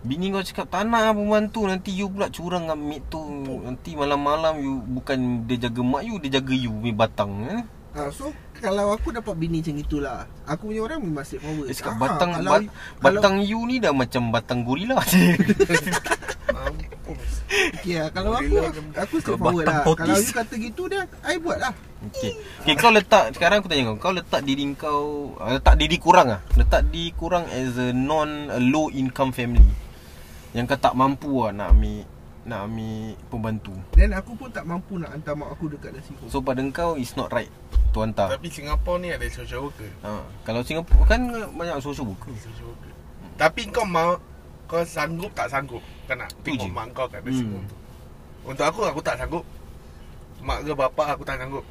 Bini kau cakap tak nak pembantu Nanti you pula curang dengan maid tu Nanti malam-malam you Bukan dia jaga mak you Dia jaga you punya batang eh? Ha, so kalau aku dapat bini macam itulah Aku punya orang straight forward Dia cakap Ah, batang kalau, bat, kalau, Batang you ni dah macam batang gorila [LAUGHS] Mampus. okay, lah, Kalau aku Aku, forward batang lah potis. Kalau you kata gitu dia I buat lah Okay. okay kau letak Sekarang aku tanya kau Kau letak diri kau ah, Letak diri kurang ah. Letak diri kurang As a non a Low income family Yang kau tak mampu lah Nak ambil Nak ambil Pembantu Dan aku pun tak mampu nak hantar mak aku dekat nasi home So pada kau It's not right Tu hantar Tapi Singapore ni ada social worker. ha. Kalau Singapura Kan banyak social worker Social worker. Tapi kau mau kau sanggup tak sanggup kau nak Tu tengok je. mak kau kat nursing Hmm. tu. Untuk aku aku tak sanggup. Mak ke bapak aku tak sanggup.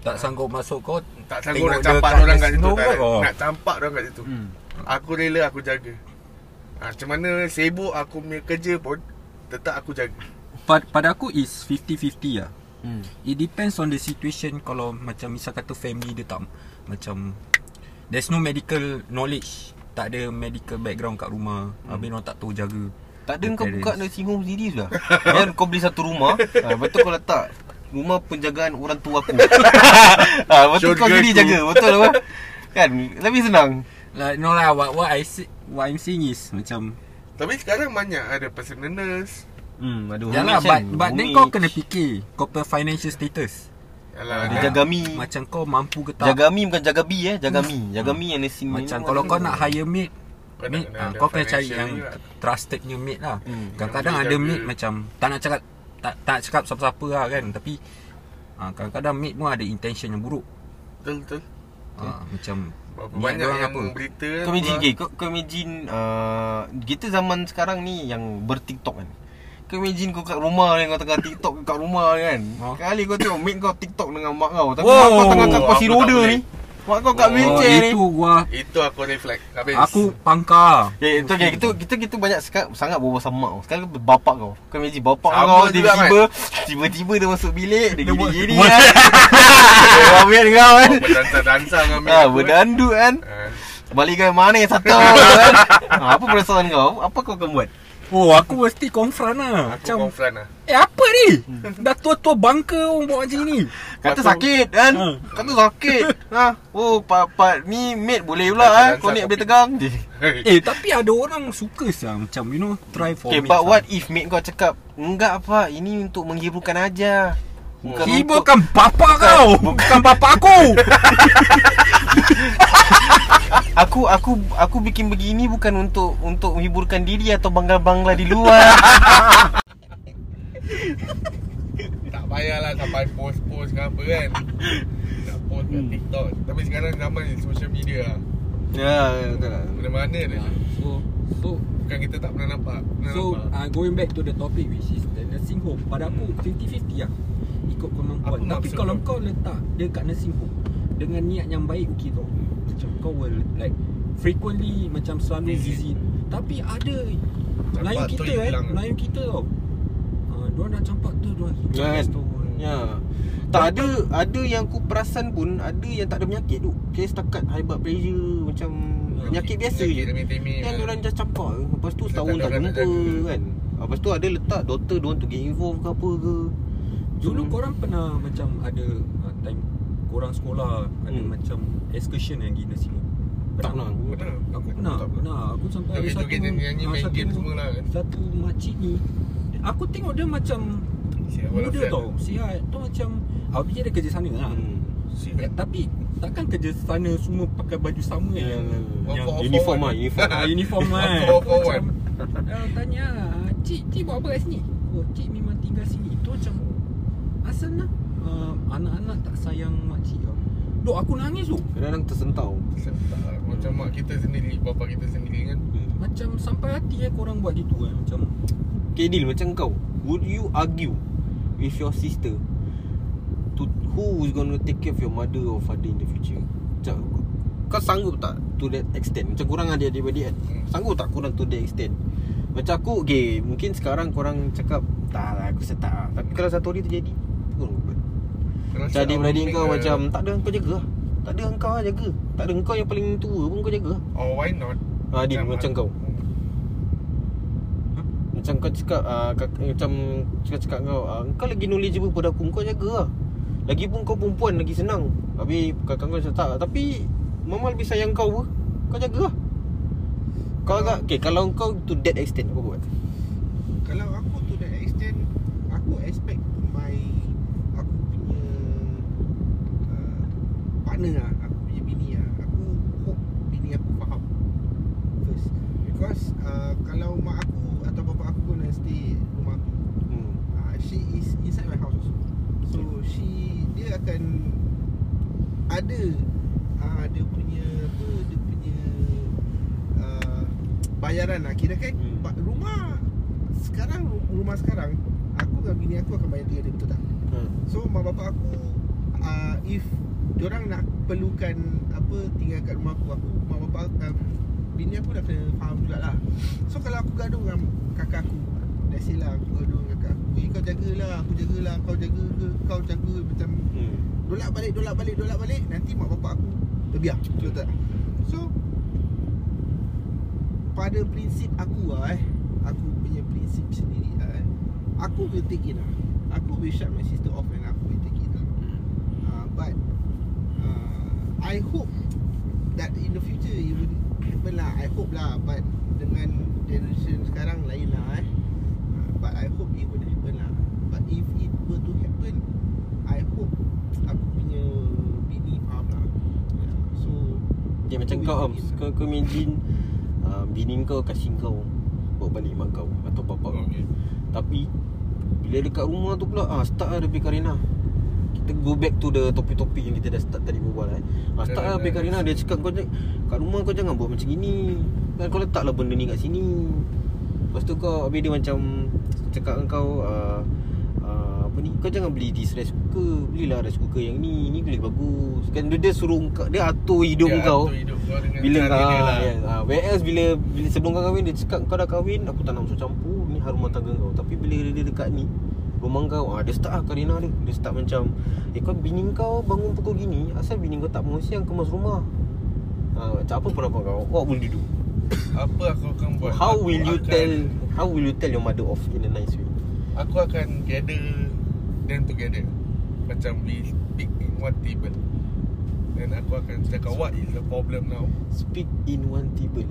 Tak sanggup masuk kau Tak sanggup Tengok nak campak orang kat situ. Tak. Nak campak orang kat situ. hmm. Aku rela aku jaga. Ha, macam mana sibuk aku punya kerja pun tetap aku jaga. Pada, pada aku is 50-50 lah. Hmm. It depends on the situation. Kalau macam misal kata family dia tak Macam There's no medical knowledge. Tak ada medical background kat rumah. Hmm. Habis orang tak tahu jaga Tak ada kau buka nursing home sendiri sudah Kan [LAUGHS] kau beli satu rumah ha, Lepas tu kau letak Rumah penjagaan orang tua aku. [LAUGHS] Ha, Lepas tu kau sendiri jaga Betul apa? Kan? Lebih senang like, No lah what, what I say, What I'm saying is Macam Tapi sekarang banyak ada personal nurse. Hmm, ada Yalah homage but, kan, but then kau kena fikir Kau punya financial status Yalah, Dia jaga mi Macam kau mampu ke tak Jaga mi bukan jaga bi eh Jaga mi Jaga mi yang nursing Macam ni kalau kau ni? nak hire maid Kau Maid nak- ah, nak Kau kena cari yang ni lah. Trusted punya maid lah Hmm. Kadang-kadang ada maid jaga. macam Tak nak cakap Tak, tak cakap siapa-siapa lah kan Tapi ah, Kadang-kadang maid pun ada intention yang buruk Betul betul. ah, Macam banyak yang apa? berita Kau imagine okay, kau, kau imagine uh, Kita zaman sekarang ni Yang ber-tiktok kan Kau imagine kau kat rumah ni Kau tengah tiktok kat rumah ni kan Oh. Kali kau tengok Mate kau tiktok dengan mak kau Tapi Wow. mak kau tengah kat kursi tak roda ni Mak kau kat Oh, wheelchair ni Itu gua Itu aku reflect Habis Aku pangkar Ya, itu okay. kita, kita kita banyak sekal, sangat berbual pasal mak kau. Sekarang bapak kau. Kau imagine bapak Sama kau tiba-tiba tiba-tiba dia masuk bilik dia Dia buat- gini-gini buat- kan. [LAUGHS] Dia ambil kau kan. Berdansa-dansa dengan Ha, berdanduk kan. Ah, Balik kau mana satu [LAUGHS] kan. Ha, apa perasaan kau? Apa kau akan buat? Oh aku mesti confront lah Aku Macam confront lah Eh apa ni Dah tua-tua bangka orang buat macam ni Kata Aku- sakit kan. Ha. Kata sakit. [LAUGHS] Ha. Oh, pak pak ni mate boleh pula ah. dansa Kau ni boleh tegang. [LAUGHS] Eh tapi ada orang suka sah Macam you know Try for Okay, mates but what if mate kau cakap Enggak apa, ini untuk menghiburkan aja. Bukan Hiburkan bapa kau Bukan bapa aku [LAUGHS] Aku aku aku bikin begini bukan untuk untuk menghiburkan diri atau bangla-bangla di luar. Tak payahlah sampai post-post ke apa kan. Nak post kat TikTok. Tapi sekarang zaman ni social media. Lah ya, betul. Lah. Mana-mana dia So So Bukan kita tak pernah nampak. Pernah So nampak. uh, going back to the topic which is the nursing home. Pada aku 50-50 lah. Ikut kemampuan. Aku Tapi kalau kau. letak dia kat nursing home Dengan niat yang baik okay tau Macam kau will like Frequently macam selalu Visit. visit Tapi ada Campak Melayu kita eh. Melayu kita tau uh, Diorang nak campak tu Ya, kan? tu Ya. Tak ada ada yang aku perasan pun ada yang tak ada penyakit tu. Kes setakat high blood pressure macam Ya. penyakit biasa je. remeh-temeh Kan kan. orang just campak Lepas tu Tak setahun tak nak jumpa kan Lepas tu ada letak doktor don't to get involved ke apa ke Dulu Hmm. korang pernah macam ada korang sekolah ada Hmm. macam excursion yang pergi nursing home? Tak pernah Pernah. Aku pernah, Tak pernah. Aku sampai ada Tapi satu joget nyanyi-nyanyi, ah, main satu, game semua lah kan. Satu makcik ni Aku tengok dia macam Siap, Muda walafiat. tau Sihat Tu macam Aku fikir dia kerja sana lah Hmm. ya, Tapi Takkan kerja sana semua pakai baju sama Yang, yang, One yang all uniform for one. uniform. Ah, uniform kan. Macam, ah, Tanya Cik, cik buat apa kat sini? Oh, cik memang tinggal sini Tu macam Asal lah uh, Anak-anak tak sayang makcik tau Dok aku nangis tu Kadang-kadang tersentau. Tak, Macam mak kita sendiri Bapa kita sendiri kan. Macam sampai hati eh korang buat gitu kan Macam Okay Dil macam kau. Would you argue With your sister to Who is gonna take care of your mother or father in the future? Macam Kau sanggup tak To that extent? Macam korang adik-adik kan? Hmm. Sanggup tak korang to that extent? Macam aku Okay Mungkin sekarang korang cakap Tak lah aku rasa tak lah. Tapi kalau satu hari terjadi Macam adik-beradik make kau macam Tak ada kau jaga. Lah Tak ada kau lah jaga. Tak ada kau yang paling tua pun kau jaga. Oh, why not? Ah, Adil macam kau. Macam kau cakap uh, kak, Macam cakap-cakap kau uh, Kau lagi knowledgeable pada aku Kau jaga lah. Lagipun kau perempuan lagi senang. Habis kakak kau cakap tak Tapi Mama lebih sayang kau apa Kau jaga lah. Kau agak Okay kalau kau to that extent Apa buat. Kalau aku to that extent Aku expect my Aku punya uh, Partner lah Aku punya bini lah Aku hope bini aku faham First Because uh, Kalau mak aku Atau bapa aku gonna stay rumah aku hmm. uh, She is inside my house also So she Dia akan Ada uh, Dia punya Apa Dia punya uh, Bayaran lah Kira kan Hmm. Rumah Sekarang ru- Rumah sekarang Aku dengan bini aku akan bayar dia Betul tak Hmm. So mak bapak aku uh, If Diorang nak perlukan Apa Tinggal kat rumah aku Aku mak bapak uh, Bini aku dah kena faham jugalah. So kalau aku gaduh dengan kakak aku Let's say lah Aku gaduh dengan kakak aku Eh kau jagalah Aku jagalah Kau jaga ke Kau jaga Macam Hmm. Dolak balik Dolak balik Dolak balik Nanti mak bapak aku Terbiar Betul tak? So Pada prinsip aku lah eh Aku punya prinsip sendiri lah eh Aku will take it lah. Aku will shut my sister off And aku will take it lah uh, But uh, I hope That in the future It will happen lah. I hope lah But Dengan generation sekarang Lain lah eh. Uh, But I hope it will happen lah. But if it were to happen I hope Aku punya Bini faham lah. Yeah. So Okay macam kau Am take it Kau, kau imagine uh, Bini kau kasih kau Bawa balik mak kau Atau bapak kau. Okay. Tapi Bila dekat rumah tu pula ah, Start lah Debi Karina Kita go back to the topik-topik Yang kita dah start tadi berbual eh. ah, Start lah Debi Karina Dia cakap kau Kat rumah kau jangan buat macam gini. Kan kau letak lah benda ni kat sini. Lepas tu kau Habis dia macam Cakap dengan kau uh, uh, Apa ni Kau jangan beli this rice cooker. Belilah rice cooker yang ni Ni boleh bagus. Kan dia, dia suruh kau Dia atur hidup Dia kau. atur hidup kau dengan bila kau dia lah. yes, ah, Whereas bila, bila sebelum kau kahwin Dia cakap kau dah kahwin Aku tak nak masuk campur Ni harum rumah tangga kau. Tapi bila dia dekat ni Rumah kau ah, Dia start lah Karina dia Dia start macam Eh kau bini kau bangun pukul gini Asal bini kau tak bangun siang Kau masuk rumah? Ah, Macam apa pendapat kau? What will you do? [COUGHS] Apa aku akan buat? How Aku will you akan- tell How will you tell your mother off In a nice way? Aku akan gather Them together. Macam we speak in one table. Then aku akan cakap What is the problem now? Speak in one table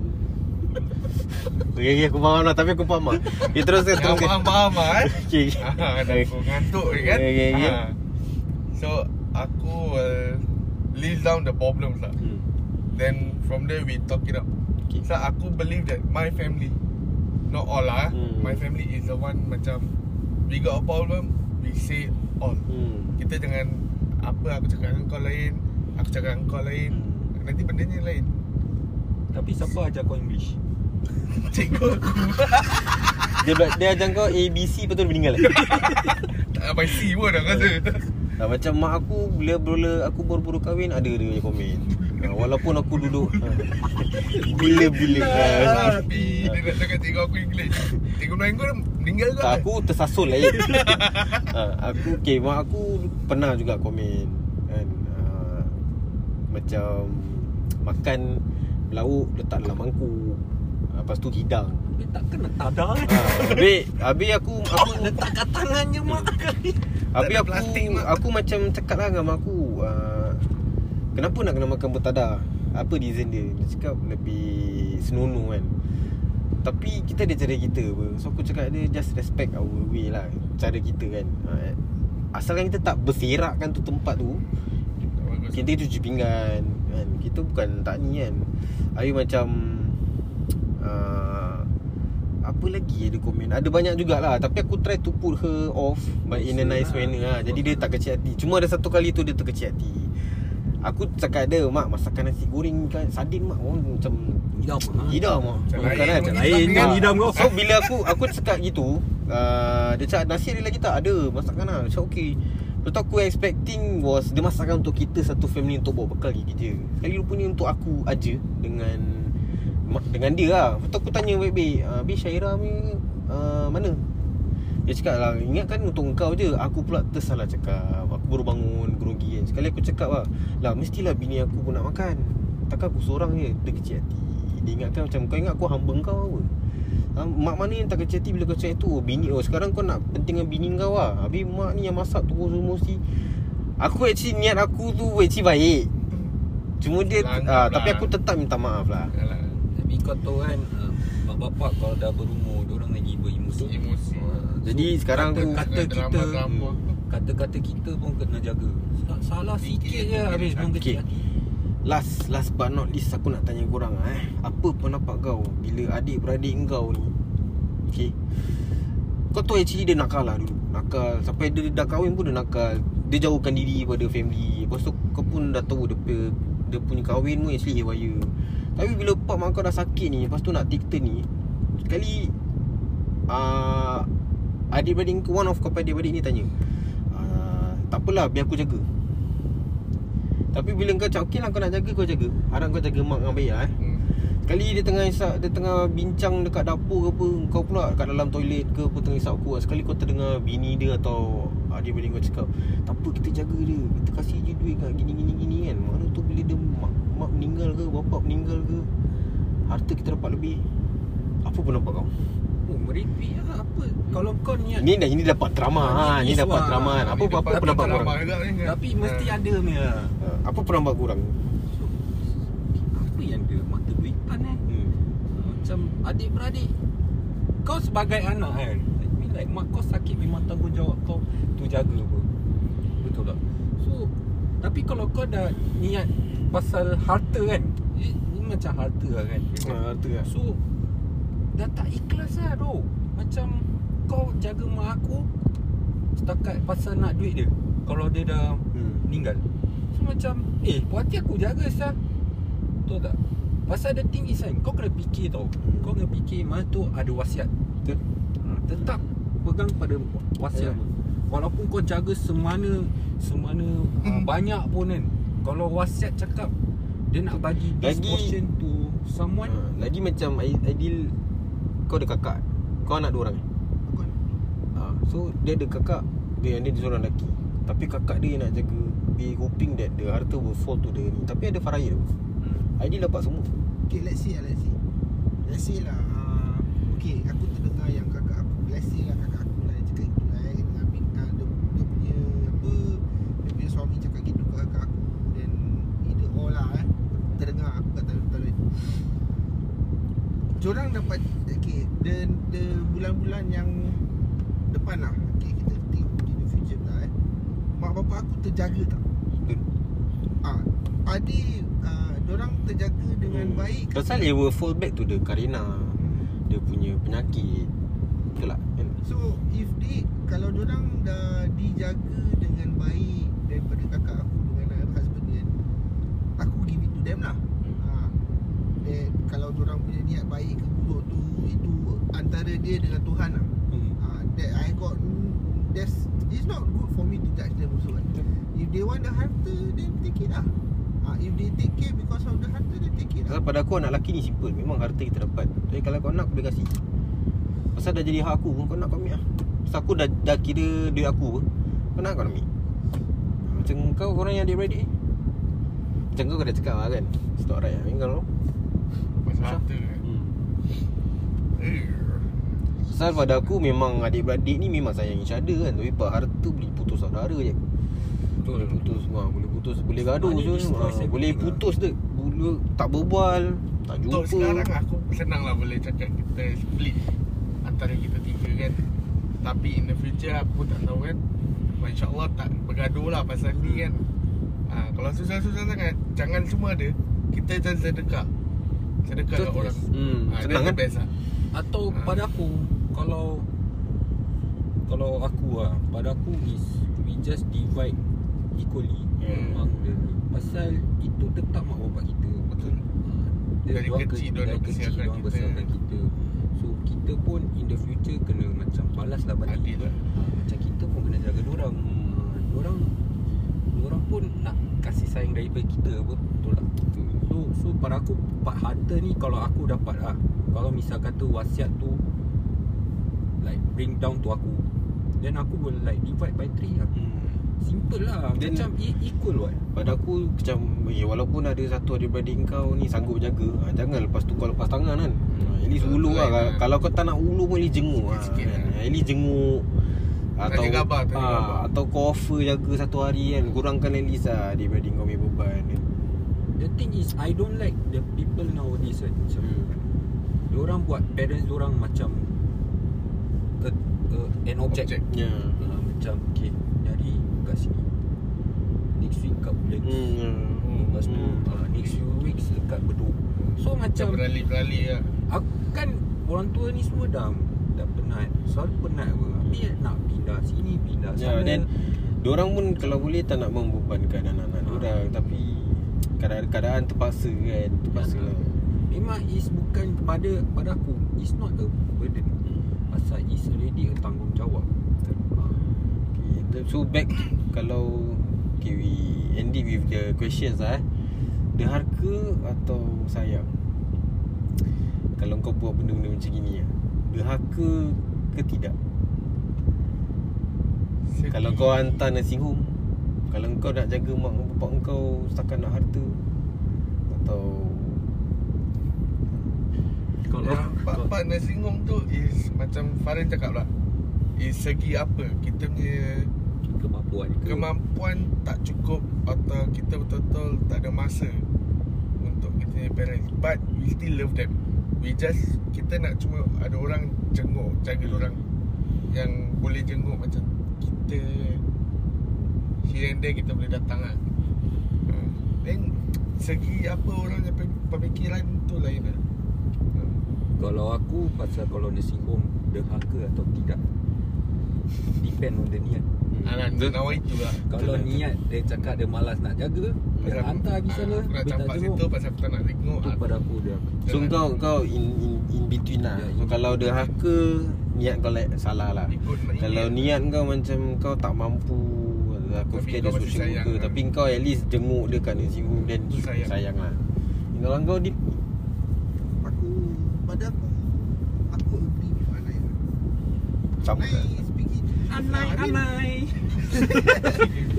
Okay, okay aku faham lah Tapi aku faham lah Okay teruskan Yang teruskan faham-faham lah [LAUGHS] eh Okay, okay. Ah, dah aku ngantuk ni kan Okay, okay, okay. Ah. So Aku will List down the problems lah Hmm. Then from there we talk it out Okay. So aku believe that My family Not all lah Hmm. My family is the one macam We got a problem We say all Hmm. Kita jangan Apa aku cakap dengan kau lain Aku cakap dengan kau lain Hmm. Nanti bendanya lain Tapi siapa ajar kau English? Cikgu. Aku Dia, bela- dia ajar kau A, B, C Betul meninggal. Tak sampai C pun aku rasa. Ha, Macam mak aku Bila bila aku baru-baru kahwin Ada dia punya komen. Ha, Walaupun aku duduk ha. [LAUGHS] Bila-bila ha. Tapi Dia nak cakap cikgu aku English. Cikgu Melayu dah meninggal Tak, Aku tersasul lain ha, [LAUGHS] Aku Okay mak aku Pernah juga komen kan, ha, Macam Makan Lauk Letak dalam mangkuk Lepas tu hidang. Dia tak kena tada ha, Habis Habis aku [LAUGHS] Aku Letak kat tangan je mak. Habis aku plastik, Mak. Aku macam cakap lah dengan mak aku uh, Kenapa nak kena makan bertada Apa reason dia? Dia cakap lebih Senonoh kan. Tapi kita ada cara kita apa. So aku cakap dia just respect our way lah Cara kita kan. Ha, Asalkan kita tak berserakkan tu tempat tu Kita cuci pinggan kan? Kita bukan tak ni kan. Habis macam Apa lagi ada komen? Ada banyak jugalah. Tapi aku try to put her off But in a nice manner lah. Jadi dia tak kecil hati. Cuma ada satu kali tu dia terkecil hati. Aku cakap dia Mak masakan nasi goreng kan Sardin mak. Orang macam Hidam? Hidam mak. Macam Bukan kan? pun Lain. Hidam yang kan? hidam kau So bila aku Aku cakap gitu uh, Dia cakap nasi ada lagi tak? Ada Masakan lah. Cakap okay. Lepas tu aku expecting was Dia masakkan untuk kita Satu family untuk bawa bekal pergi kerja Sekali rupanya untuk aku aja Dengan Dengan dia lah. Lepas tu aku tanya baik-baik uh, Habis Syaira punya uh, Mana? Dia cakap lah Ingatkan untuk engkau je. Aku pula tersalah cakap. Aku baru bangun Grogi kan. Sekali aku cakap lah Lah mestilah bini aku pun nak makan. Takkan aku seorang je. Dia kecil hati. Dia ingatkan macam Kau ingat aku hamba kau apa? Ha, Mak mana yang tak kecil hati Bila kau cakap itu? Oh, Bini oh sekarang kau nak Pentingkan bini kau lah. Habis mak ni yang masak tu semua si Aku actually niat aku tu Actually baik. Cuma dia Langgar ah, Tapi lah. aku tetap minta maaf lah. Yalah. Tapi kau tahu kan uh, Mak bapak kalau dah berumur Diorang lagi beremosi. Emosi. Ah, Jadi sekarang aku kata Dengan kita tu. Kata-kata kita pun kena jaga. Sa- Salah sikit je Habis pun kecil hati Last Last but not least Aku nak tanya korang eh. Apa pendapat kau Bila adik-beradik kau ni? Okay Kau tahu actually dia nakal lah dulu. Nakal. Sampai dia dah kahwin pun dia nakal. Dia jauhkan diri pada family. Lepas tu kau pun dah tahu dia punya, dia punya kahwin pun actually haywire Tapi bila pak mak kau dah sakit ni Lepas tu nak take turn ni Sekali uh, Adik-beradik kau One of kau adik-beradik ni tanya uh, Tak apalah biar aku jaga. Tapi bila kau cakap okey lah kau nak jaga kau jaga. Harap kau jaga mak dengan baik lah eh. Hmm. Sekali dia tengah isap Dia tengah bincang dekat dapur ke apa Kau pula kat dalam toilet ke apa Tengah isap aku Sekali kau terdengar bini dia atau Adik-beradik kau cakap Tak apa kita jaga dia. Kita kasih je duit kat gini-gini-gini kan. Mana tu bila dia mak, mak meninggal ke Bapak meninggal ke Harta kita dapat lebih Apa pendapat kau? Oh meripik lah apa Kalau kau niat Ini dah ini dapat drama ha, Ini Ini dapat suar. drama kan. Apa Ni apa dapat pendapat korang? ni. Tapi mesti Ha. ada punya Ha, Apa pendapat korang? so, Apa yang dia mata duitan eh Hmm. Macam adik-beradik Kau sebagai anak kan I mean like mak kau sakit memang tanggungjawab kau Tu jaga apa Betul tak? So Tapi kalau kau dah niat Pasal harta kan. Ini, macam harta lah kan. Ha, harta lah. So Dah tak ikhlas lah tu Macam Kau jaga mak aku Setakat pasal nak duit dia Kalau dia dah Hmm. meninggal. So macam Eh puas hati aku jaga sah. Betul tak? Pasal ada tinggi sign Kau kena fikir tau. Kau kena fikir Mana tu ada wasiat. Betul. ha, Tetap Pegang pada wasiat. Ya. Walaupun kau jaga semana Semana uh, [CLEARS THROAT] Banyak pun kan Kalau wasiat cakap Dia nak bagi This Lagi- portion to Someone Ha, lagi macam ideal kau ada kakak. Kau anak dua orang. eh? Aku Ha, so dia ada kakak, dia yang dia seorang lelaki. Tapi kakak dia nak jaga be hoping that the harta will fall to the ni. Tapi ada faraid tu. hmm. Ideal dapat semua. Okay let's say lah let's say Let's say lah uh, Okay aku terdengar yang kakak aku Let's say lah kakak aku lah yang cakap gitu lah eh, dengan bin, uh, dia, dia punya apa Dia punya suami cakap gitu ke kakak aku Dan either or lah eh Terdengar aku kata betul Diorang dapat Okay the, the bulan-bulan yang Depan lah Okay kita tengok in the future lah eh Mak bapak aku terjaga tak? Betul. Ah, adik uh, Diorang terjaga dengan Hmm. baik? Pasal it will fall back to the Karina. Hmm. Dia punya penyakit. Betul tak? Kan? So if they Kalau orang dah dijaga dengan baik Daripada kakak aku dengan husband dia Aku give it to them lah ha. Orang punya niat baik ke buruk tu Itu antara dia dengan Tuhan lah. Hmm. ha. That I got That's It's not good for me to judge them also kan. If they want the harta Then take it lah. Ha. If they take care because of the harta Then take it lah. Pada aku anak lelaki ni simple. Memang harta kita dapat. Tapi kalau kau nak aku boleh kasih. Pasal dah jadi hak aku Kau nak kau ambil lah. Pasal aku dah, dah kira duit aku apa Kau nak kau ambil. Macam kau korang yang adik-beradik Macam kau dah cakap lah kan. Stop right lah Kalau Pasal harta kan. hmm. Eh. Pasal pada aku memang adik-beradik ni Memang sayang each other kan. Tapi pak harta boleh putus saudara je. Boleh Betul putus wah, Boleh putus Boleh gaduh je ha, Boleh lah. putus tu dulu tak berbual, tak jumpa. Untuk sekarang aku senang lah boleh cakap kita split antara kita tiga kan. Tapi in the future aku tak tahu kan. InsyaAllah tak bergaduh lah pasal ni kan. Ha, Kalau susah-susah sangat Jangan semua ada. Kita macam sedekah Kat Betul, orang. Hmm, ha, senang kan? best lah Atau Ah. pada aku Kalau Kalau aku lah Pada aku is We just divide Equally Hmm. Among the Pasal Itu tetap mak bapak kita Betul. Ah, Dari diorang kecil ke- diorang Dari kecil diorang kita. besarkan kita So kita pun In the future Kena macam Balas lah balik Adil lah. Ah, Macam kita pun kena jaga diorang Ah, Diorang Diorang pun nak Kasih sayang daripada kita apa Betul tak So so pada aku Part harta ni Kalau aku dapat lah Kalau misal kata wasiat tu Like bring down to aku Then aku will like Divide by 3 lah Hmm. Simple lah Then- Macam e- equal what Pada aku macam eh, Walaupun ada satu adik-beradik kau ni Sanggup jaga ha, Jangan lepas tu kau lepas tangan kan ha, At least Betul, ulu lah kan. Kalau- kau tak nak ulu pun At least jenguk ha, Sikit-sikit kan. lah. At least jenguk atau Tanya khabar, tanya ah, khabar. Atau kau offer jaga satu hari kan Kurangkan at least lah Adik-beradik kau punya kan. The thing is I don't like The people nowadays kan Macam Hmm. Diorang buat Parents diorang macam a, a, An object, Object. Ya. Ah, Macam Okay Jadi kat sini. Next week kat Woodlands. Hmm. Lepas tu Hmm. ah, Next few weeks Dekat Bedok. So Macam beralih-beralih lah Aku kan Orang tua ni semua dah Dah penat. Selalu penat apa? Habis nak pindah sini Pindah Ya, sana. then Diorang pun kalau boleh tak nak membebankan anak-anak Ha. diorang. Tapi keadaan, keadaan terpaksa kan Terpaksa. Lah Memang is bukan pada pada aku It's not a burden. Pasal is already a tanggungjawab. Ah, okay. So back Kalau Okay we end it with the questions lah eh Derhaka atau sayang Kalau kau buat benda-benda macam gini lah Derhaka ke tidak? Sedih. Kalau kau hantar nursing home Kalau kau nak jaga mak bapak kau Setakat nak harta Atau Kalau part-part nursing home tu is Macam Farin cakap lah. Is segi apa? Kita punya kemampuan ke? kemampuan tak cukup Atau kita betul-betul tak ada masa Untuk kita punya parents. But we still love them. We just Kita nak cuma ada orang jenguk Jaga orang. Yang boleh jenguk macam Kita Here and there kita boleh datang lah. Then Segi apa orang yang pe- pemikiran tu lain lah. Kalau aku Pasal kalau nursing home Derhaka atau tidak Depend on the niat Alah, nawar itu lah Kalau Betul, niat Dia cakap dia malas nak jaga Dia hantar pergi sana Aku nak Dia campak situ pasal aku tak nak tengok Itu ah. pada aku dia So kau kau in in, in between lah. Ya, So in kalau derhaka niat kau like salah lah. Kalau niat kau macam kau tak mampu aku Tapi fikir dia social sayang worker lah. tapi kau at least jenguk dia kat nursing home then Tu sayang. sayang lah. Kalau kau di Aku Pada aku Aku agree with Anai sama Anai speaking Anai I mean- Anai [LAUGHS]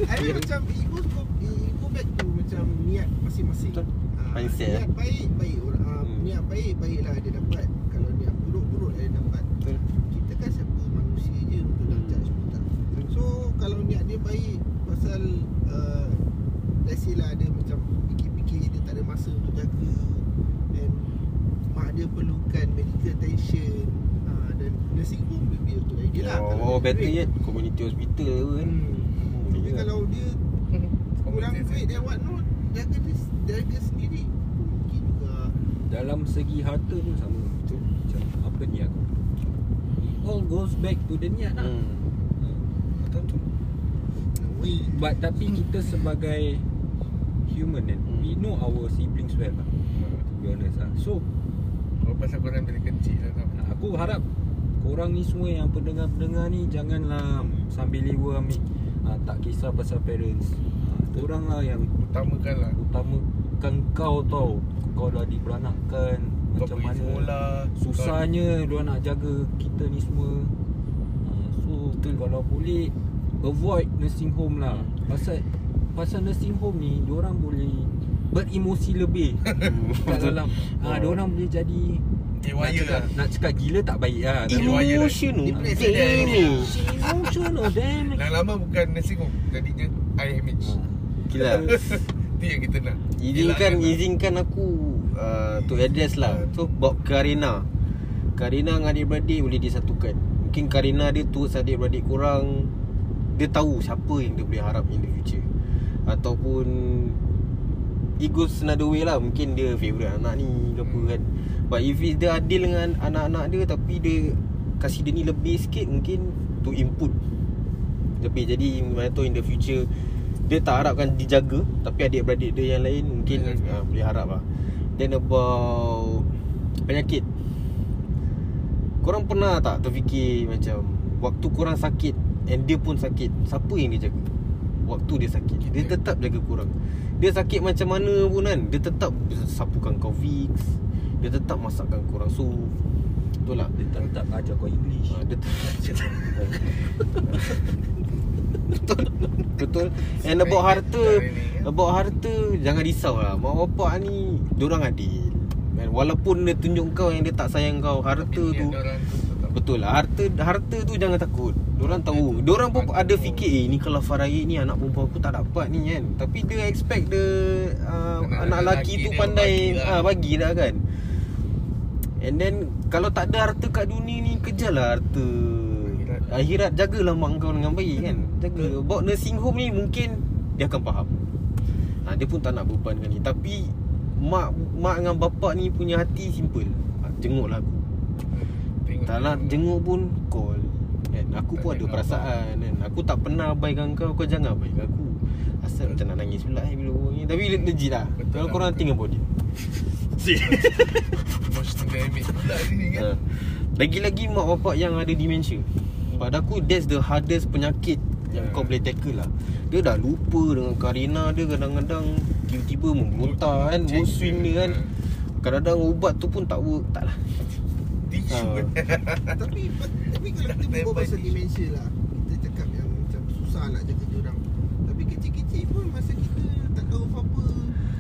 I mean macam It goes go, it go back to Macam niat masing-masing. Ah, Mindset, Niat eh. baik Baik orang ah, Hmm. Niat baik Baiklah dia dapat Kalau niat buruk Buruk dia dapat Betul. Kita kan siapa manusia je Untuk nak judge pun tak So kalau niat dia baik Pasal uh, Let's say lah dia macam Fikir-fikir dia tak ada masa untuk jaga. And Mak dia perlukan medical attention. Uh, Dan nursing home lebih untuk idea lah kalau Oh, dia better yet community hospital kan. hmm. Tapi ya. kalau dia [LAUGHS] kurang duit dan what not Jaga dia jaga sendiri Mungkin juga. Dalam segi harta pun sama Betul? Macam apa niat kau It all goes back to the niat lah. Hmm. Betul tu. We But tapi kita sebagai Human kan Hmm. We know our siblings well lah To be honest lah. So Kalau pasal korang dari kecil lah tau. Aku harap Korang ni semua yang pendengar-pendengar ni Janganlah sambil lewa ambil uh, Tak kisah pasal parents. Uh, Orang lah yang Utamakan lah. utamakan kau tau. Kau dah diberanakkan Kau Macam mana sekolah Susahnya dia nak jaga kita ni semua. Uh, So Betul. kalau boleh Avoid nursing home lah. Pasal Pasal nursing home ni Diorang boleh Beremosi lebih [LAUGHS] Kat dalam ha, Diorang boleh jadi Eh nak cakap, lah nak cakap gila tak baik lah lah. Emotional damage Emotional damage Lama-lama bukan nursing home Jadinya IMH Ha. Gila [LAUGHS] Itu yang kita nak Izinkan elakkan. izinkan aku uh, to address lah. So Bob Karina. Karina dengan adik-beradik boleh disatukan. Mungkin Karina dia tu adik-beradik korang dia tahu siapa yang dia boleh harap in the future. Ataupun it goes another way lah. Mungkin dia favourite anak ni ke apa kan. But if it's dia adil dengan anak-anak dia Tapi dia kasih dia ni lebih sikit Mungkin to input. Lebih jadi mana tahu in the future Dia tak harapkan dijaga Tapi adik-beradik dia yang lain Mungkin Boleh uh, boleh harap lah. Then about Penyakit. Korang pernah tak terfikir macam Waktu korang sakit And dia pun sakit Siapa yang dia jaga? Waktu dia sakit. Dia tetap jaga korang Dia sakit macam mana pun kan Dia tetap sapukan kau Vicks Dia tetap masakkan korang sup Betul lah Dia tak, tak ajar kau English. Ha, dia [LAUGHS] Betul. Betul. And about harta About harta Jangan risau lah. Mak bapak ni Diorang adil? Walaupun dia tunjuk kau Yang dia tak sayang kau Harta tu Betul lah Harta harta tu jangan takut. Diorang tahu. Diorang pun ada fikir Eh ni kalau Faraid ni Anak perempuan aku tak dapat ni kan. Tapi dia expect the uh, Anak Anak lelaki tu dia pandai bagilah. ah, Bagi dah kan. And then Kalau tak ada harta kat dunia ni Kejarlah harta. Akhirat. Akhirat jagalah mak kau dengan baik kan. [LAUGHS] Jaga. About nursing home ni mungkin Dia akan faham. Ha, Dia pun tak nak bebankan ni. Tapi Mak mak dengan bapak ni punya hati simple. Ha, Jenguklah aku. Tengok tak nak jenguk pun call. Kan aku Tak pun ada perasaan kan. Aku tak pernah abaikan kau kau jangan abaikan aku. Asal macam nak nangis pula eh bila orang ni. Tapi le- legit lah. Betul kalau lah, korang betul. think about it Emotional damage pula sini kan. Ha. lagi-lagi mak bapak yang ada dementia. Pada aku that's the hardest penyakit yang Ya. kau boleh tackle lah. Dia dah lupa dengan Karina dia kadang-kadang Tiba-tiba memberontak kan. Mood swing dia kan. Kadang-kadang ubat tu pun tak work Tak lah Ha. [LAUGHS] Tapi tapi kalau kita berbual pasal demensia lah Kita cakap yang macam susah nak jaga dia orang. Tapi kecil-kecil pun masa kita tak tahu apa-apa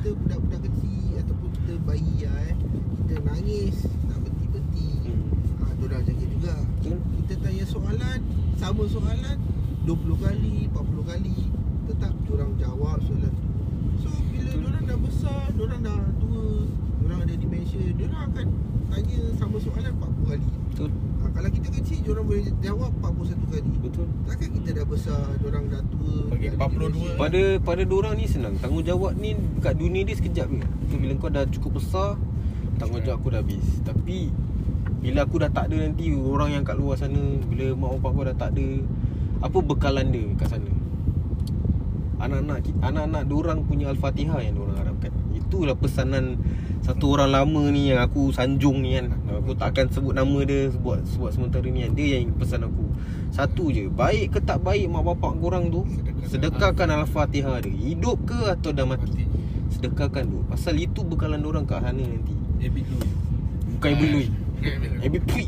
Kita budak-budak kecil ataupun kita bayi lah eh. Kita nangis tak berhenti-berhenti. Hmm. ha, Diorang jaga juga. Betul. Kita tanya soalan Sama soalan 20 kali, 40 kali. Tetap diorang jawab soalan tu. So bila Betul. diorang dah besar Diorang dah tua Diorang ada demensia Diorang akan tanya sama soalan 40 kali. Betul. Ha, Kalau kita kecil Diorang boleh jawab 41 kali. Betul. Takkan kita dah besar Diorang dah tua Bagi ada 42. demensia. Pada pada orang ni senang. Tanggungjawab ni kat dunia dia sekejap je. Tu bila kau dah cukup besar Tanggungjawab aku dah habis. Tapi Bila aku dah tak ada nanti Orang yang kat luar sana Bila mak bapak kau dah tak ada Apa bekalan dia kat sana? Anak-anak Anak-anak diorang punya Al-Fatihah yang diorang harapkan. Itulah pesanan Satu orang lama ni Yang aku sanjung ni kan. Aku tak akan sebut nama dia Buat, buat sementara ni kan. Dia yang pesan aku. Satu je Baik ke tak baik Mak bapak korang tu? Sedekahkan Al-Fatihah dia. Hidup ke atau dah mati? Sedekahkan tu. Pasal itu bekalan orang kat sana nanti. Bukan ibu lui Habib Pui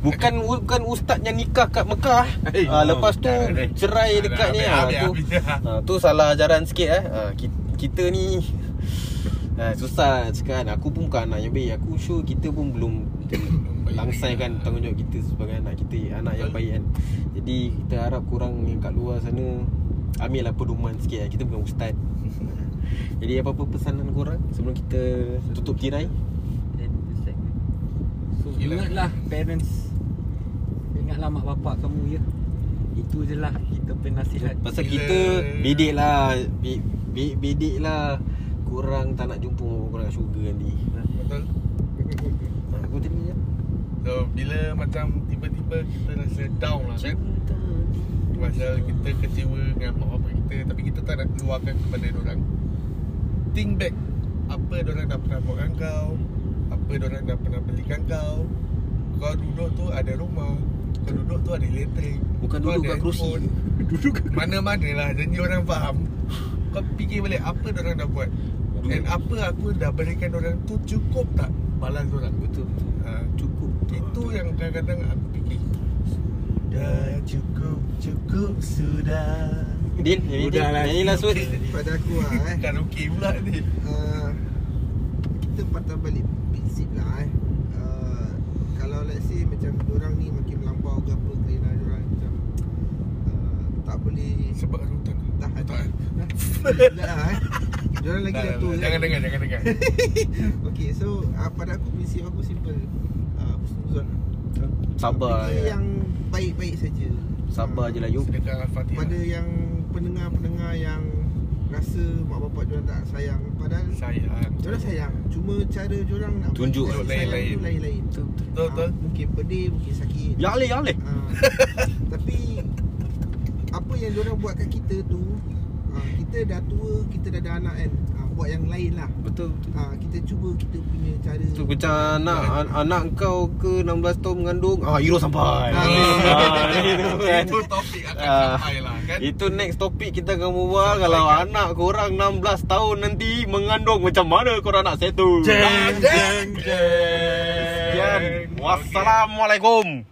Bukan bukan ustaz yang nikah kat Mekah. Ha, Lepas tu eh. cerai dekat ni. ha, tu, ha, tu salah ajaran sikit eh. Ha, kita, kita ni ha, Susah cakap kan Aku pun bukan anak yang baik. Aku sure kita pun belum. Langsaikan tanggungjawab kita sebagai anak kita Anak yang baik kan. Jadi kita harap korang yang kat luar sana Ambil lah pedoman sikit lah. Kita bukan ustaz. [LAUGHS] Jadi apa-apa pesanan korang Sebelum kita tutup tirai? So ingatlah parents Ingatlah mak bapak kamu ya. Itu je lah kita punya nasihat. Pasal kita bedek lah. Be, be, Bedek lah Korang tak nak jumpa korang kat syurga nanti. Betul. Ha, Aku tadi je So bila macam tiba-tiba kita rasa down lah kan? Pasal kita kecewa dengan mak bapak kita Tapi kita tak nak keluarkan kepada orang Think back Apa orang dah pernah buatkan kau? Apa orang dah pernah belikan kau? Kau duduk tu ada rumah Kau duduk tu ada elektrik Bukan Kau duduk kat kerusi. [LAUGHS] Duduk Mana-mana lah Janji orang faham. Kau fikir balik Apa orang dah buat Dan apa aku dah berikan orang tu Cukup tak balas orang? Betul betul. Ha, Cukup. Itu yang kadang-kadang aku fikir. Dah cukup Cukup sudah. Din nyanyi Din lah. Nyanyi lah Sud Pada aku lah eh. Karaoke pula ni. Uh, kita patah balik prinsip lah eh. Uh, kalau let's say macam orang ni makin melampau ke apa kerana orang macam uh, tak boleh Sebab hutan tahan. Tak Dah lah eh Diorang lagi dah tua Jangan dengar, jangan dengar. [LAUGHS] Okay so uh, Pada aku prinsip aku simple uh, Husnuzon Sabar Benda je. yang baik-baik saja Sabar je lah Yub Sedekah Al-Fatihah. Pada yang pendengar-pendengar yang Rasa mak bapak diorang tak sayang Padahal sayang. Diorang sayang Cuma cara diorang nak Tunjuk bagi kasih sayang lain-lain. tu lain-lain Betul betul. Ah, Mungkin pedih, mungkin sakit Ya alih, ya alih Ah, Tapi Apa yang diorang buat kat kita tu ah, Kita dah tua, kita dah ada anak kan? Ah, Buat yang lain lah. Betul. Betul ah, Kita cuba kita punya cara. Tu macam anak an- anak kau ke 16 tahun mengandung? Ah Euro sampai. Ah. Ah, [LAUGHS] itu kan. Itu topik akan Ah. sampai lah kan. Itu next topik kita akan berbual Kalau anak korang 16 tahun nanti Mengandung macam mana korang nak settle? Jeng, jeng, jeng. Sekian Wassalamualaikum.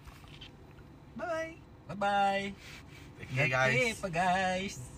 Bye Bye-bye. Okay guys. Okay, guys